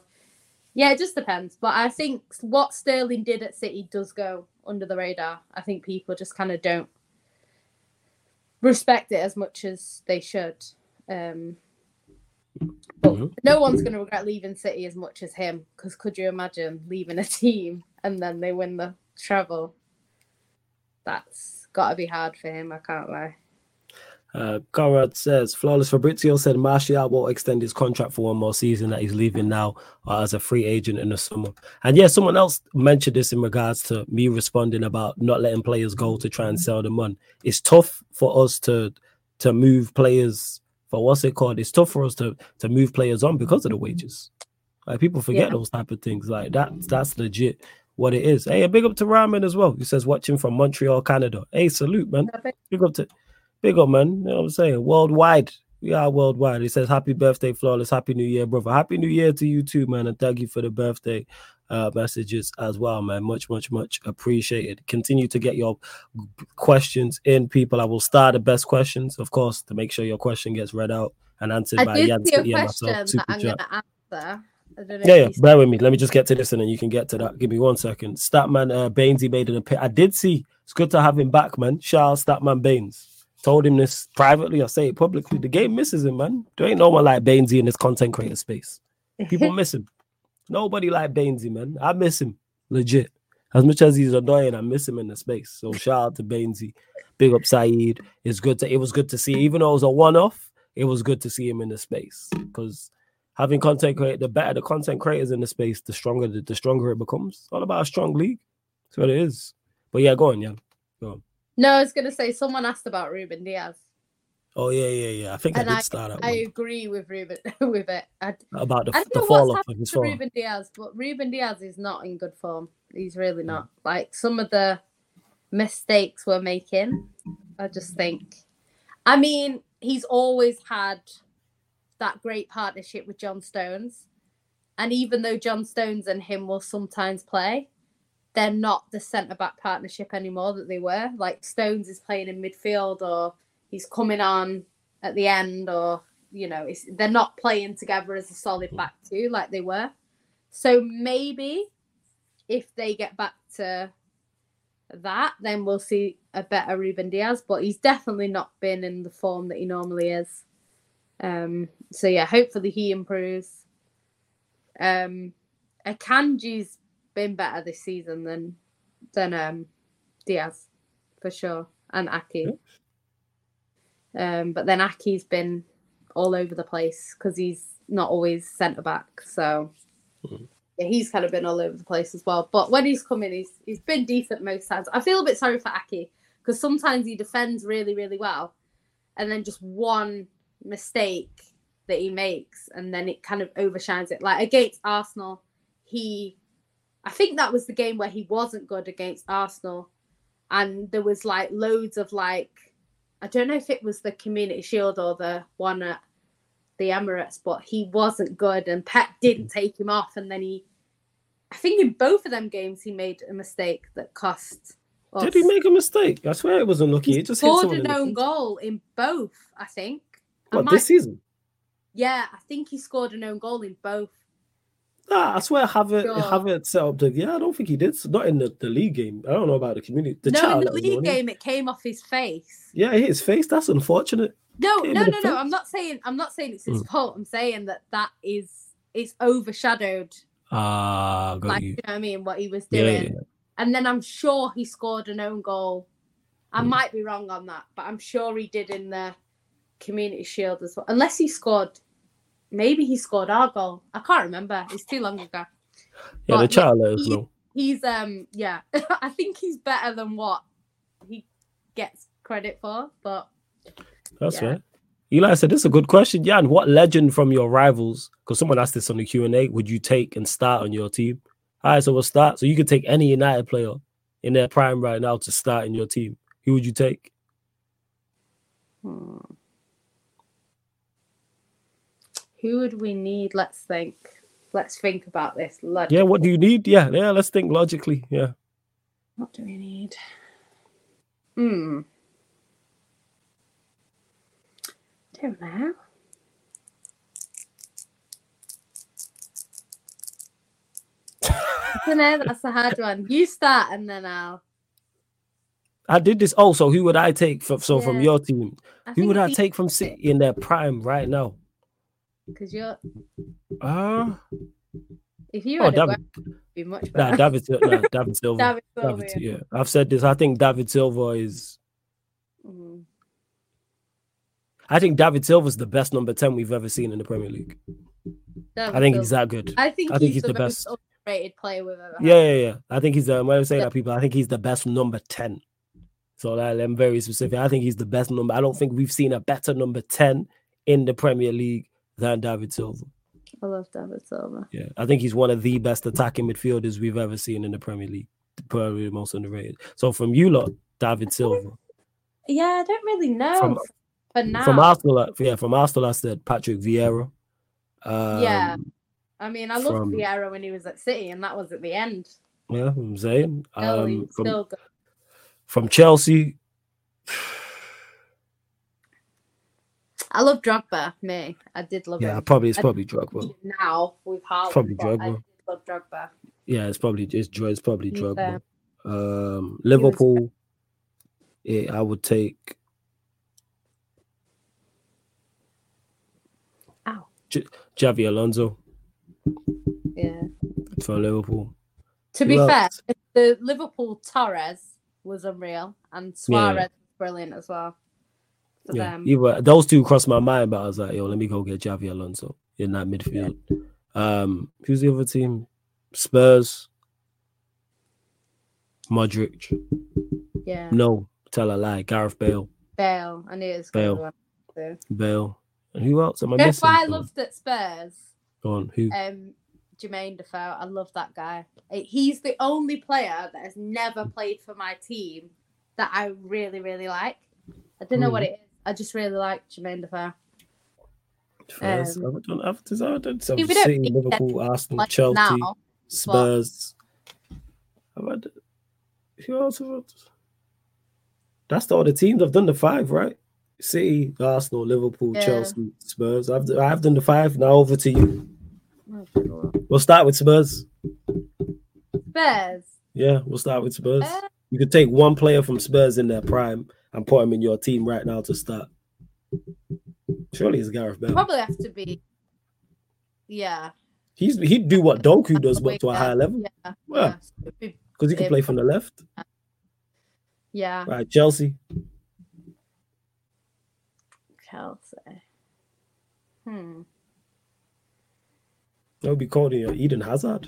yeah, it just depends. But I think what Sterling did at City does go under the radar. I think people just kind of don't respect it as much as they should. Um, but mm-hmm. no one's going to regret leaving City as much as him. Because could you imagine leaving a team and then they win the treble? That's got to be hard for him. I can't lie. Uh, Conrad says, Flawless Fabrizio said Martial will extend his contract for one more season that he's leaving now uh, as a free agent in the summer. And yeah, someone else mentioned this in regards to me responding about not letting players go to try and sell them on. It's tough for us to to move players for what's it called? It's tough for us to to move players on because of the wages. Like people forget Yeah. those type of things. Like that that's legit what it is. Hey, a big up to Ramen as well. He says watching from Montreal, Canada. Hey, salute, man. Big up to big up, man. You know what I'm saying? Worldwide. We are worldwide. He says, Happy birthday, flawless. Happy New Year, brother. Happy New Year to you too, man. And thank you for the birthday uh messages as well, man. Much, much, much appreciated. Continue to get your questions in, people. I will start the best questions, of course, to make sure your question gets read out and answered I by Jan see a City and question myself. that I'm going to answer. I don't know Yeah, yeah. Bear with me. Let me just get to this and then you can get to that. Give me one second. Statman uh, Baines, he made an appearance. I did see. It's good to have him back, man. Charles Statman Baines. Told him this privately. I say it publicly. The game misses him, man. There ain't no one like Bainesy in this content creator space. People miss him. Nobody like Bainesy, man. I miss him. Legit. As much as he's annoying, I miss him in the space. So shout out to Bainesy. Big up Saeed. It's good to it was good to see, even though it was a one-off, it was good to see him in the space. Because having content create the better the content creators in the space, the stronger the, the stronger it becomes. It's all about a strong league. That's what it is. But yeah, go on, yeah. No, I was going to say someone asked about Ruben Dias. Oh yeah, yeah, yeah. I think And I did start out I agree with Ruben *laughs* with it. I, about the, I the fall off of his form. Ruben Dias, but Ruben Dias is not in good form. He's really not. Like some of the mistakes we're making, I just think. I mean, he's always had that great partnership with John Stones. And even though John Stones and him will sometimes play, they're not the centre back partnership anymore that they were. Like Stones is playing in midfield or he's coming on at the end or you know, they're not playing together as a solid back two like they were. So maybe if they get back to that, then we'll see a better Ruben Dias. But he's definitely not been in the form that he normally is. Um, so yeah, hopefully he improves. Um, Akanji's been better this season than than um Dias for sure, and Aké. Um, but then Aké's been all over the place because he's not always centre back. So Mhm. yeah, he's kind of been all over the place as well. But when he's come in, he's he's been decent most times. I feel a bit sorry for Aké because sometimes he defends really, really well, and then just one mistake that he makes, and then it kind of overshines it. Like against Arsenal, he, I think that was the game where he wasn't good against Arsenal, and there was like loads of like, I don't know if it was the Community Shield or the one at the Emirates, but he wasn't good, and Pep didn't mm. take him off, and then he, I think in both of them games he made a mistake that cost. Us. Did he make a mistake? I swear it was unlucky. He It just scored an own goal in both, I think. I What, might- this season? yeah, I think he scored an own goal in both. Nah, I swear Havertz, Sure. Havertz set up the. Yeah, I don't think he did. Not in the, the league game. I don't know about the community. The no, child in the let us know, league game, it came off his face. Yeah, his face. That's unfortunate. No, no, no, no. I'm not saying I'm not saying it's his Mm. fault. I'm saying that that is it's overshadowed. Ah, got Like you. you know what I mean? What he was doing, yeah, yeah. and then I'm sure he scored an own goal. I Mm. might be wrong on that, but I'm sure he did in the Community Shield as well. Unless he scored, maybe he scored our goal. I can't remember. It's too long ago. Yeah, the child let us he- know. he's um yeah *laughs* i think he's better than what he gets credit for but That's yeah. right. Eli said, "This is a good question, Jan. What legend from your rivals? Because someone asked this on the Q and A. Would you take and start on your team? All right, so we'll start. So you could take any United player in their prime right now to start in your team. Who would you take? hmm. Who would we need let's think let's think about this Log- Yeah, what do you need? Yeah, yeah. Let's think logically. Yeah, what do we need hmm don't know I don't know. That's a hard one. You start and then I'll. I did this. Oh, so who would I take? For, so from your team, I who would I take from City in their prime right now? Because you're, Uh if you oh, David. be much Nah, better. David. Nah, David *laughs* Silva. David Silva, David, yeah. yeah. I've said this. I think David Silva is. Mm. I think David Silva's the best number ten we've ever seen in the Premier League. David I think Silva. he's that good. I think, I think he's, he's the, the best. underrated player we've ever had. Yeah, yeah, yeah. I think he's the when I say Yeah. that people, I think he's the best number 10. So that, I'm very specific. I think he's the best number. I don't think we've seen a better number 10 in the Premier League than David Silva. I love David Silva. Yeah, I think he's one of the best attacking midfielders we've ever seen in the Premier League. Probably the most underrated. So from you lot, David Silva. Yeah, I don't really know. From- for now, From Arsenal, yeah, from Arsenal, I said Patrick Vieira. Um, Yeah. I mean, I loved from- Vieira when he was at City, and that was at the end. yeah, I'm saying. Um, was from, still good. from Chelsea, I love Drogba. Me, I did love yeah, him. probably it's I- probably Drogba. Now with Haaland, Probably but I love Drogba. Yeah, it's probably it's, it's probably He's Drogba. there. Um, Liverpool, yeah, I would take. Ow. J- Xabi Alonso Yeah. for Liverpool. To be fair, the Liverpool Torres was unreal, and Suarez was brilliant as well. For Yeah, them. either those two crossed my mind, but I was like, yo, let me go get Xabi Alonso in that midfield. Um, who's the other team? Spurs. Modric. yeah. No, tell a lie. Gareth Bale. Bale. I knew it was Bale. Bale. And who else am I missing? why I loved at Spurs. Go on. Who? Um, Jermaine Defoe. I love that guy. He's the only player that has never played for my team that I really, really like. I don't know what Hmm. it is. I just really like Jermaine Defoe. Spurs. um, I've done. I've. I've done we don't City, Liverpool, Arsenal, Like Chelsea, now, Spurs. Have I d- who else have I That's all the teams. I've done the five, right? City, Arsenal, Liverpool, Yeah. Chelsea, Spurs. I've I've done the five. Now over to you. Oh, We'll start with Spurs. Spurs. Yeah, we'll start with Spurs. Uh, You could take one player from Spurs in their prime and put him in your team right now to start. Surely it's Gareth Bale. probably have to be. Yeah. He's he'd do what Doku does, but to a higher level Yeah. Yeah. yeah. So it'd be- because he can play from the left. yeah. Right, Chelsea. Chelsea. Hmm. That would be called you know, Eden Hazard.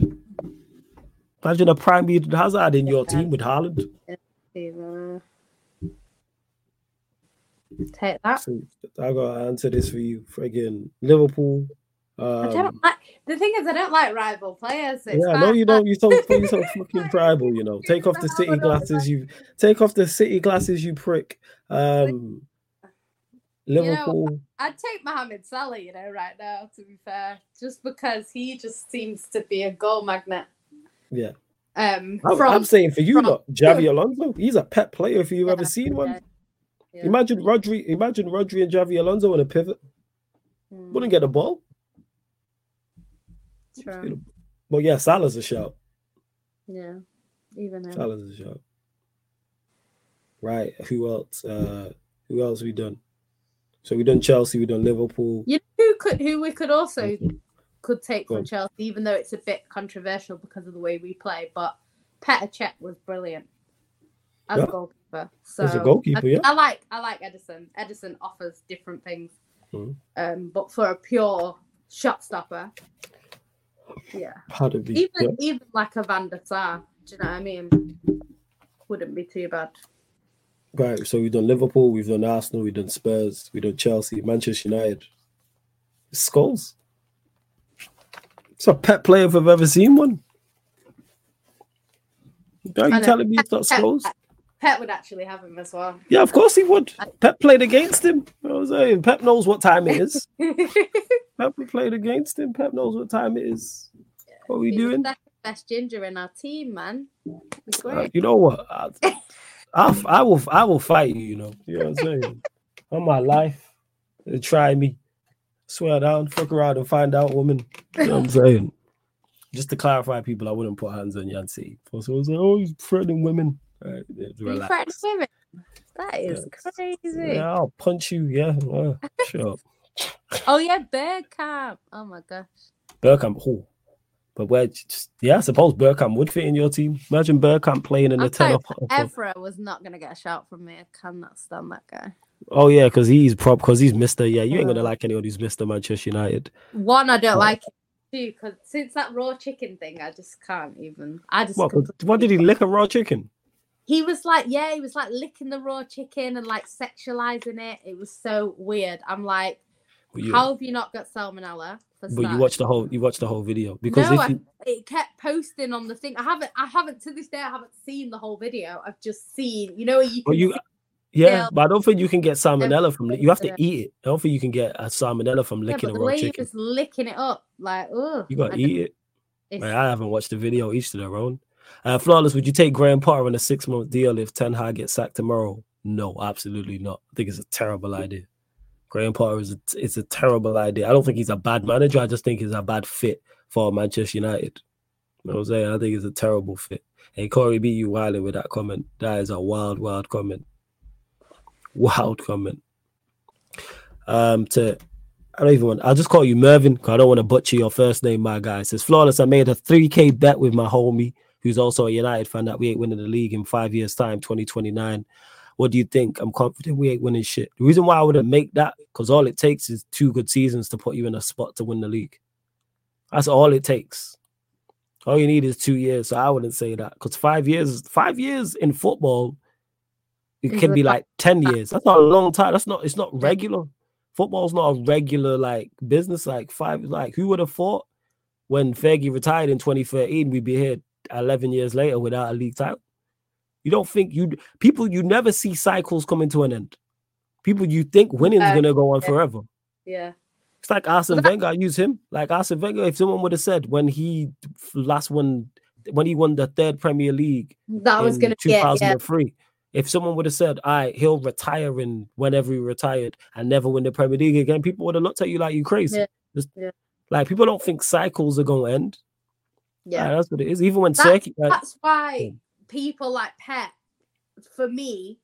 Imagine a prime Eden Hazard in your team with Haaland. Either. Take that. I gotta answer this for you. Friggin' Liverpool. I Um, don't like. The thing is, I don't like rival players. Yeah, no, you don't. You so you so *laughs* fucking tribal. You know, take off the city glasses. You take off the city glasses. You prick. Um, Liverpool. I'd take Mohamed Salah, you know, right now. To be fair, just because he just seems to be a goal magnet. Yeah, Um, I'm, from I'm saying for you, from- lot, Xabi *laughs* Alonso. He's a pet player if you've Yeah, ever seen one. Yeah. Imagine Rodri. Imagine Rodri and Xabi Alonso on a pivot. Hmm, Wouldn't get the ball. true. But yeah, Salah's a shout. Yeah, even him. Salah's a shout. Right. Who else? Uh who else we done? So we done Chelsea, we done Liverpool. You know who could who we could also could take Go from on. Chelsea, even though it's a bit controversial because of the way we play. But Petr Cech was brilliant as Yeah. a goalkeeper. So As a goalkeeper, I, yeah. I like I like Ederson. Ederson offers different things, Mhm. um, but for a pure shot stopper, yeah, How we even yeah. even like a Van der Sar, do you know what I mean? Wouldn't be too bad. Right. So we've done Liverpool, we've done Arsenal, we've done Spurs, we've done Chelsea, Manchester United. Scholes. It's a pet player if I've ever seen one. Are you telling me it's not Scholes? Pep would actually have him as well. Yeah, of course he would. Pep played against him. What I'm saying? Pep knows what time it is. *laughs* Pep played against him. Pep knows what time it is. What are we He's doing? best ginger in our team, man. Uh, great. you know what? I, I, I will I will fight you, you know. You know what I'm *laughs* saying? On my life. They try me. Swear down, fuck around and find out, woman. You know what I'm saying? *laughs* Just to clarify, people, I wouldn't put hands on Yancy. So I was like, oh, he's threatening women. Right, yeah, relax. women. That is Yes. crazy. Yeah, I'll punch you. Yeah, sure. Oh yeah, Bergkamp. Oh my gosh. Bergkamp, oh. But where, just, yeah, I suppose Bergkamp would fit in your team. Imagine Bergkamp playing in the I'm 10 sorry, up. up- Evra was not gonna get a shout from me. I cannot stand that guy. Oh, yeah, because he's prop, because he's Mr. Yeah, you ain't going to Uh. like anyone who's Mr. Manchester United. One, I don't like it. Two, because since that raw chicken thing, I just can't even. I just. What, completely- what did he lick a raw chicken? He was like, yeah, he was like licking the raw chicken and like sexualizing it. It was so weird. I'm like, You, How have you not got salmonella? For but you watched the whole you watched the whole video because no, if I, you, it kept posting on the thing. I haven't. I haven't to this day. I haven't seen the whole video. I've just seen. You know, you. you yeah, Yeah. but I don't think you can get salmonella from you have to eat it. I don't think you can get a salmonella from yeah, licking but a the raw way chicken. was licking it up, like, oh, You gotta eat it. Man, I haven't watched the video. Each to their own. Uh, Flawless, would you take Graham Potter on a six month deal if Ten Hag gets sacked tomorrow? No, absolutely not. I think it's a terrible idea. Graham Potter is a, it's a terrible idea. I don't think he's a bad manager. I just think he's a bad fit for Manchester United. You know what I'm saying? I think it's a terrible fit. Hey, Corey B, you wilding with that comment. That is a wild, wild comment. Wild comment. Um, to I don't even want. I'll just call you Mervin because I don't want to butcher your first name, my guy. It says flawless. I made a 3k bet with my homie, who's also a United fan, that we ain't winning the league in five years' time, 2029. What do you think? I'm confident we ain't winning shit. The reason why I wouldn't make that because all it takes is two good seasons to put you in a spot to win the league. That's all it takes. All you need is two years. So I wouldn't say that because five years, five years in football, it can be like ten years. That's not a long time. That's not. It's not regular. Football's not a regular like business. Like five. Like who would have thought when Fergie retired in 2013, we'd be here 11 years later without a league title? You don't think you people you never see cycles coming to an end. People you think winning's Uh, gonna go on yeah. forever. yeah, It's like Arsene Wenger. I use him. Like Arsene Wenger, if someone would have said when he last won, when he won the third Premier League that was gonna be it. Yeah, 2003, if someone would have said, "All right, he'll retire in whenever he retired and never win the Premier League again," people would have looked at you like you crazy. Yeah, Just- yeah. Like people don't think cycles are gonna end. Yeah. Like, that's what it is. Even when That- Serki, like, That's why hmm. people like Pep, for me,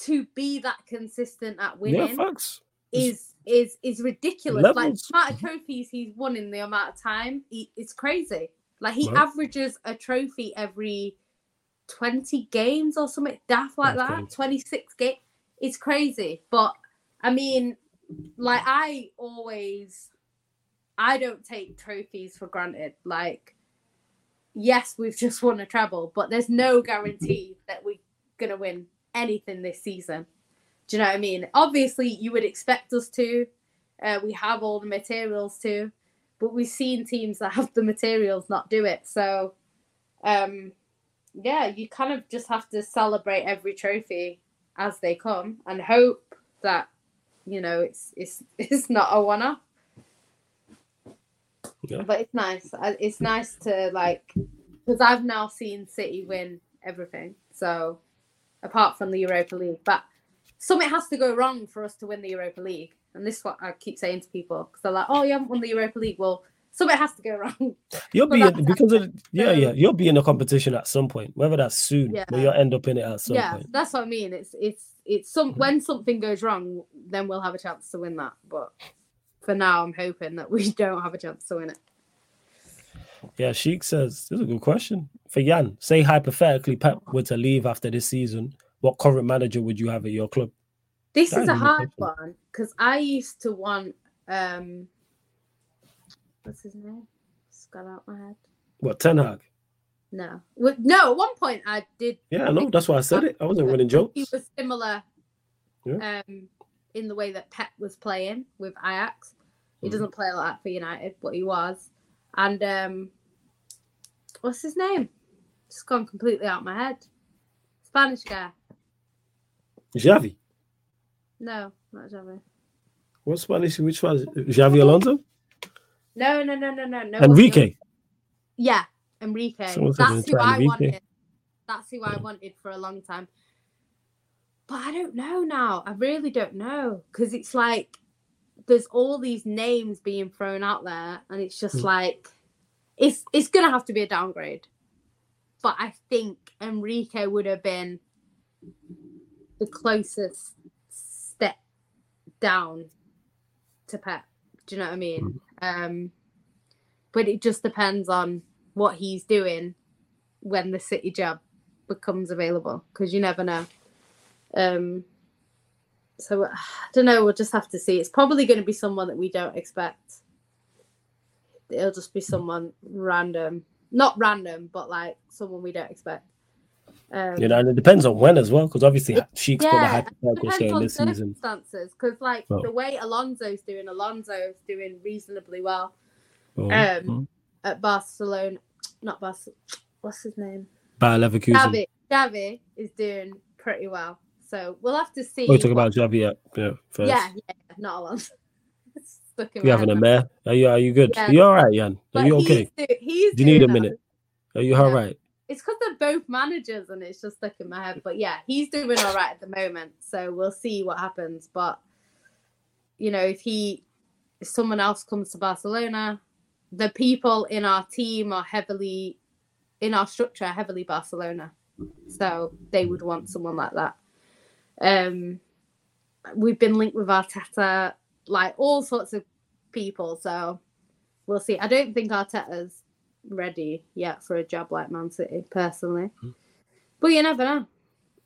to be that consistent at winning facts. is is is ridiculous. Like Levels. the amount of trophies he's won in the amount of time, he, it's crazy. Like he averages a trophy every twenty games or something daft like That's that. crazy. Twenty six games. It's crazy. But I mean, like I always, I don't take trophies for granted. Like, yes, we've just won a treble, but there's no guarantee that we're gonna win anything this season. Do you know what I mean? Obviously, you would expect us to. Uh, we have all the materials to, but we've seen teams that have the materials not do it. So, um, yeah, you kind of just have to celebrate every trophy as they come and hope that you know it's it's *laughs* it's not a one-off. Yeah. But it's nice. It's nice to like because I've now seen City win everything. So apart from the Europa League, but something has to go wrong for us to win the Europa League. And this is what I keep saying to people because they're like, "Oh, you haven't won the Europa League." Well, something has to go wrong. *laughs* You'll be in, because of yeah, yeah. Um, you'll be in a competition at some point, whether that's soon, Yeah. but you'll end up in it at some yeah, point. that's what I mean. It's it's it's some when something goes wrong, then we'll have a chance to win that. But for now, I'm hoping that we *laughs* don't have a chance to win it. Yeah, Sheik says this is a good question for Jan. Say hypothetically, Pep were to leave after this season. What current manager would you have at your club? This That is is a hard question. one because I used to want um what's his name? It's gone out my head. What Ten Hag? No, Well, no. At one point, I did. Yeah, no, that's why I said it. I wasn't running jokes. He was similar, Yeah. um, in the way that Pep was playing with Ajax. He doesn't play like for United, but he was. And um, what's his name? Just gone completely out my head. Spanish guy. Xavi. No, not Javi. What Spanish? Which one? Xabi Alonso? No, no, no, no, no, no. Enrique. Yeah, Enrique. Someone That's who I Enrique. wanted. That's who I wanted for a long time. But I don't know now. I really don't know because it's like there's all these names being thrown out there, and it's just Mm. like it's it's gonna have to be a downgrade. But I think Enrique would have been the closest step down to Pep. Do you know what I mean? Um, but it just depends on what he's doing when the City job becomes available because you never know. Um, so *sighs* I don't know. We'll just have to see. It's probably going to be someone that we don't expect. It'll just be someone random, not random, but like someone we don't expect. Um, You know, and it depends on when as well, because obviously Sheik's put got a hypothetical depends saying on this season. circumstances because, like, Oh. the way Alonso's doing, Alonso's doing reasonably well Oh, Um, oh. at Barcelona. Not Barcelona. What's his name? Bayer Leverkusen. Xavi. Xavi is doing pretty well. So we'll have to see. Oh, you talking what- about Javi? Yeah, yeah. First. Yeah, yeah, not *laughs* Stuck You having a mare? Are you? Are you good? Yeah. Are you all right, Jan? Are But you okay? He's, do- he's Do you need a minute? Are you all Yeah. right? It's because they're both managers and it's just stuck in my head. But yeah, he's doing all right at the moment. So we'll see what happens. But you know, if he if someone else comes to Barcelona, the people in our team are heavily in our structure are heavily Barcelona. So they would want someone like that. Um we've been linked with Arteta, like all sorts of people. So we'll see. I don't think Arteta's ready yet for a job like Man City, personally. But you never know.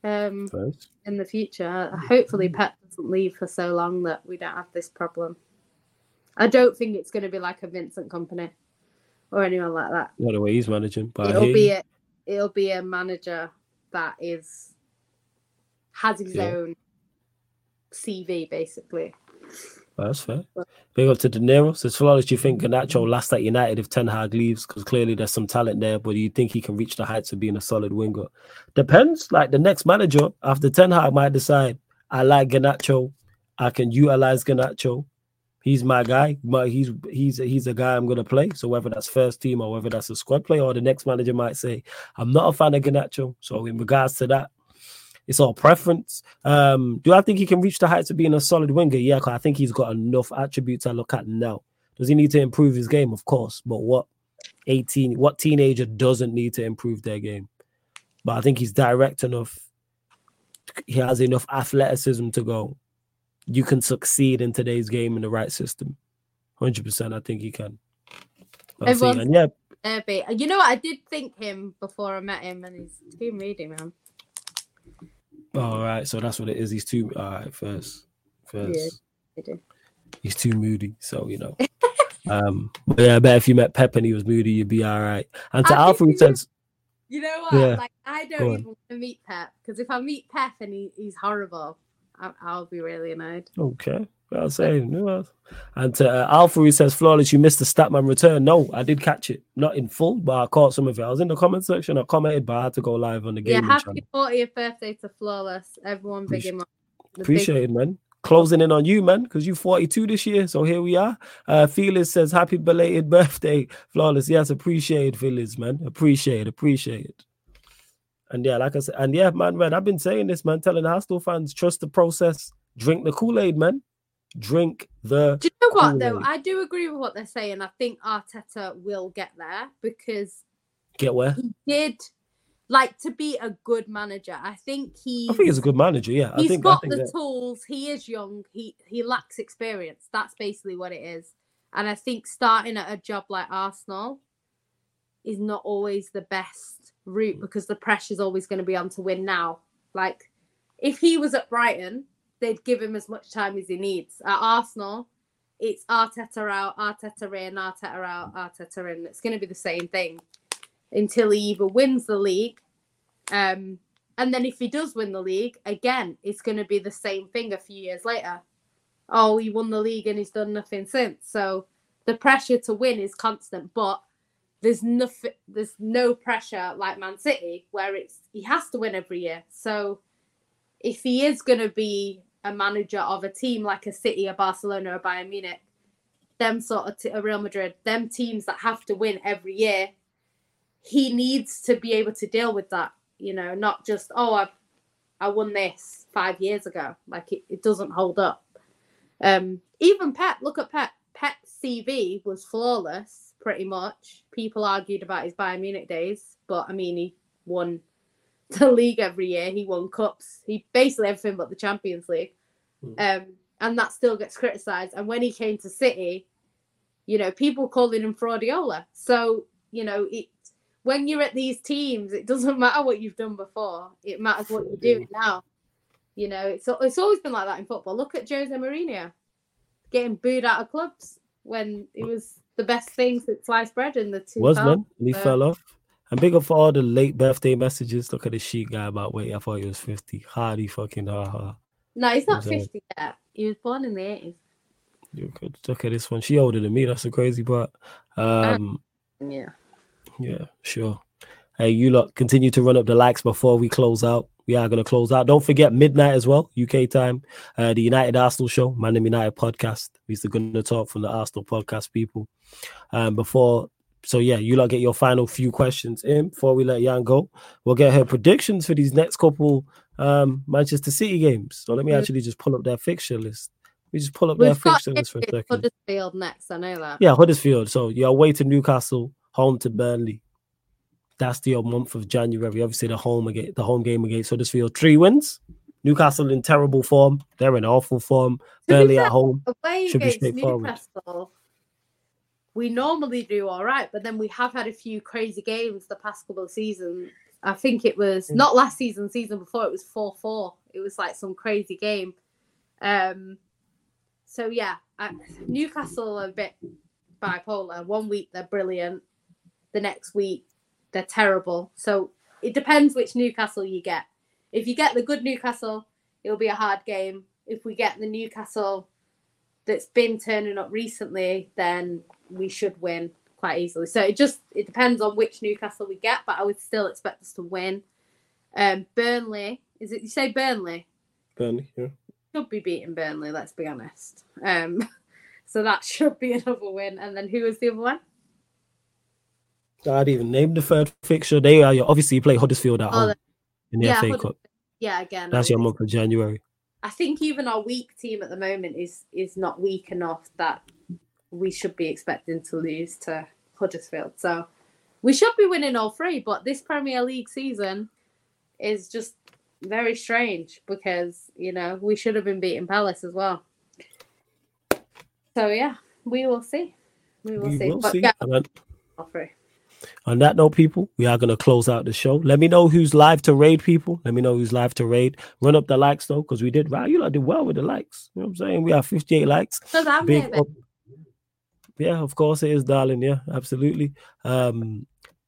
Um, First. in the future, hopefully Pep doesn't leave for so long that we don't have this problem. I don't think it's going to be like a Vincent Kompany or anyone like that. Not the way he's managing, but it'll be a it'll be a manager that is has his Yeah. own CV basically. That's fair. Big up to De Niro. Says flawless. Do you think Garnacho mm-hmm. lasts at United if Ten Hag leaves? Because clearly there's some talent there, but do you think he can reach the heights of being a solid winger? Depends. Like the next manager after Ten Hag might decide, I like Garnacho. I can utilize Garnacho. He's my guy. But he's he's he's a guy I'm gonna play. So whether that's first team or whether that's a squad player, or the next manager might say, I'm not a fan of Garnacho. So in regards to that, it's all preference. Um, do I think he can reach the heights of being a solid winger? Yeah, I think he's got enough attributes I look at now. Does he need to improve his game? Of course, but what 18, what teenager doesn't need to improve their game? But I think he's direct enough. He has enough athleticism to go. You can succeed in today's game in the right system. 100%. I think he can. Everyone's- And yeah, Maybe. You know what? I did think him before I met him, and he's too moody, man. All right. So that's what it is. He's too, all right, first. First. Do. he's too moody. So you know. *laughs* um, but yeah, I bet if you met Pep and he was moody, you'd be all right. And to Alfred says, You know what? Yeah. Like, I don't even want to meet Pep because if I meet Pep and he, he's horrible, I, I'll be really annoyed. okay, I'll say. And to uh, Alpha, he says, flawless, you missed the Statman return. No, I did catch it, not in full, but I caught some of it. I was in the comment section, I commented, but I had to go live on the game. Yeah, gaming channel. happy 40th birthday to Flawless. Everyone big him up. Big- Appreciate it, man. Closing in on you, man, because you 42 this year. So here we are. Uh Felix says, Happy belated *laughs* birthday, flawless. Yes, appreciate it, Felix, man. Appreciate it, appreciate it. And yeah, like I said, and yeah, man, man, I've been saying this, man, telling the hostile fans, trust the process, drink the Kool-Aid, man. Drink the Do you know what though? Kool-Aid. I do agree with what they're saying. I think Arteta will get there because get where. he did like to be a good manager. I think he I think he's a good manager, yeah. I he's think got I think the that, tools. He is young. He he lacks experience. That's basically what it is. And I think starting at a job like Arsenal is not always the best route mm. because the pressure's always going to be on to win now. Like if he was at Brighton, they'd give him as much time as he needs. At Arsenal, it's Arteta out, Arteta in, Arteta out, Arteta in. It's going to be the same thing until he either wins the league, um, and then if he does win the league, again, it's going to be the same thing a few years later. Oh, he won the league and he's done nothing since. So the pressure to win is constant, but there's nothing, there's no pressure like Man City where it's he has to win every year. So if he is going to be a manager of a team like a City, a Barcelona, or Bayern Munich, them sort of t- a Real Madrid, them teams that have to win every year, he needs to be able to deal with that. You know, not just oh I I won this five years ago. Like it, it doesn't hold up. Um, even Pep, look at Pep. Pep's CV was flawless, pretty much. People argued about his Bayern Munich days, but I mean, he won *laughs* the league every year. He won cups. He basically everything but the Champions League. Um, and that still gets criticised. And when he came to City, you know, people calling him Fraudiola. So, you know, it when you're at these teams, it doesn't *laughs* matter what you've done before. It matters what you're doing now. You know, it's it's always been like that in football. Look at Jose Mourinho getting booed out of clubs when it was the best thing since sliced bread in the two. was and he fell off. And big up for all the late birthday messages. Look at the sheet guy about wait, I thought he was 50. Hardy fucking ha ha. No, he's not Exactly. 50 yet. He was born in the 80s. You could look at this one. She older than me. That's the crazy part. Um, Yeah. yeah, sure. Hey, you lot continue to run up the likes before we close out. We are going to close out. Don't forget midnight as well, UK time. Uh, the United Arsenal show, Man United podcast. We used to going to talk from the Arsenal podcast people. Um, before, so yeah, you lot get your final few questions in before we let Jan go. We'll get her predictions for these next couple um Manchester City games. So let me Mm. actually just pull up their fixture list. We just pull up their We've got fixture list for a second. Huddersfield next. I know that. Yeah, Huddersfield. So you're away to Newcastle, home to Burnley. That's the month of January. Obviously, the home again, the home game against Huddersfield. Three wins. Newcastle in terrible form. They're in awful form. Burnley at home. Away Should be straightforward. Newcastle, we normally do all right, but then we have had a few crazy games the past couple of seasons. I think it was Mm. not last season, season before it was 4 4. It was like some crazy game. Um, so yeah, I, Newcastle are a bit bipolar. One week they're brilliant, the next week they're terrible. So it depends which Newcastle you get. If you get the good Newcastle, it'll be a hard game. If we get the Newcastle that's been turning up recently, then we should win quite easily. So it just it depends on which Newcastle we get, but I would still expect us to win. Um, Burnley is it? You say Burnley Burnley, yeah. should be beating Burnley. Let's be honest. Um, *laughs* so that should be *laughs* another win. And then who was the other one? I'd even name the third fixture. They are obviously you play Huddersfield at Oh, home in the yeah, FA Cup. Yeah, again. That's your month of January. I think even our weak team at the moment is is not weak enough that we should be expecting to lose to Huddersfield. So we should be winning all three, but this Premier League season is just very strange because you know we should have been beating Palace as well. So yeah, we will see. We will We see. will But see. yeah, all three. On that note, people, we are going to close out the show. Let me know who's live to raid, people. Let me know who's live to raid. Run up the likes, though, because we did, wow, you lot did well with the likes. You know what I'm saying? We have 58 likes. Big up. Yeah, of course it is, darling. Yeah, absolutely. Um,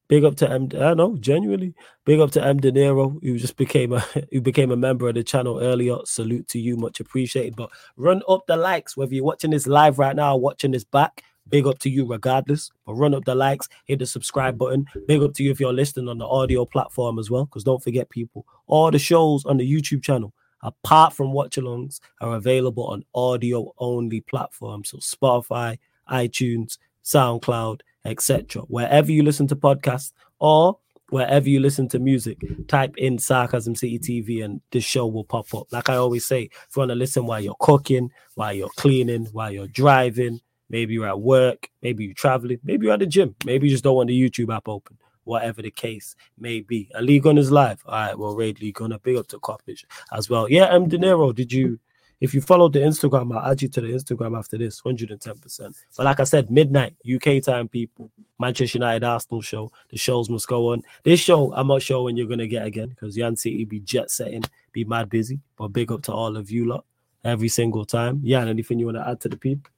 big up to M. I know, genuinely. Big up to M. De Niro, who just became a *laughs* who became a member of the channel earlier. Salute to you, much appreciated. But run up the likes, whether you're watching this live right now or watching this back. Big up to you regardless. But run up the likes, hit the subscribe button. Big up to you if you're listening on the audio platform as well. Because don't forget, people, all the shows on the YouTube channel, apart from watch alongs, are available on audio only platforms. So Spotify, iTunes, SoundCloud, etc. Wherever you listen to podcasts or wherever you listen to music, type in Sarcasm City TV and this show will pop up. Like I always say, if you want to listen while you're cooking, while you're cleaning, while you're driving, maybe you're at work, maybe you're traveling, maybe you're at the gym, maybe you just don't want the YouTube app open. Whatever the case may be. A League on is live. All right, well, League on, big up to Coppage as well. Yeah, M. De Niro, did you if you followed the Instagram, I'll add you to the Instagram after this, 110%. But like I said, midnight, UK time, people, Manchester United Arsenal show. The shows must go on. This show, I'm not sure when you're going to get again because Yan City be jet setting, be mad busy. But big up to all of you lot every single time. Yeah, anything you want to add to the people?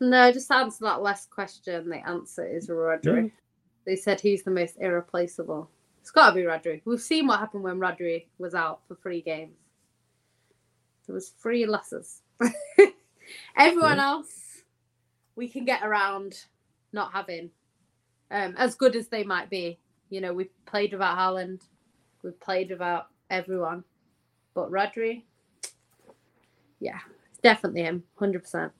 No, just answer that last question. The answer is Rodri. Yeah. They said he's the most irreplaceable. It's got to be Rodri. We've seen what happened when Rodri was out for three games. There was three losses. *laughs* Everyone Yeah. else, we can get around not having um, as good as they might be. You know, we've played without Haaland, we've played without everyone, but Rodri, yeah, it's definitely him, hundred percent.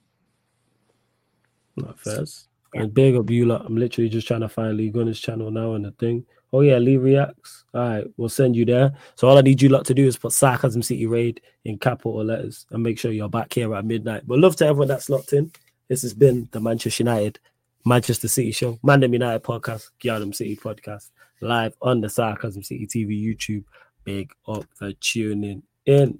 Not first. And big up you lot. I'm literally just trying to find Lee Gunner's channel now and the thing. Oh yeah, Lee reacts. All right, we'll send you there. So all I need you lot to do is put Sarcasm City Raid in capital letters and make sure you're back here at midnight. But love to everyone that's locked in. This has been the Manchester United, Manchester City show, Mandem United podcast, Giardam City podcast, live on the Sarcasm City TV YouTube. Big up for tuning in.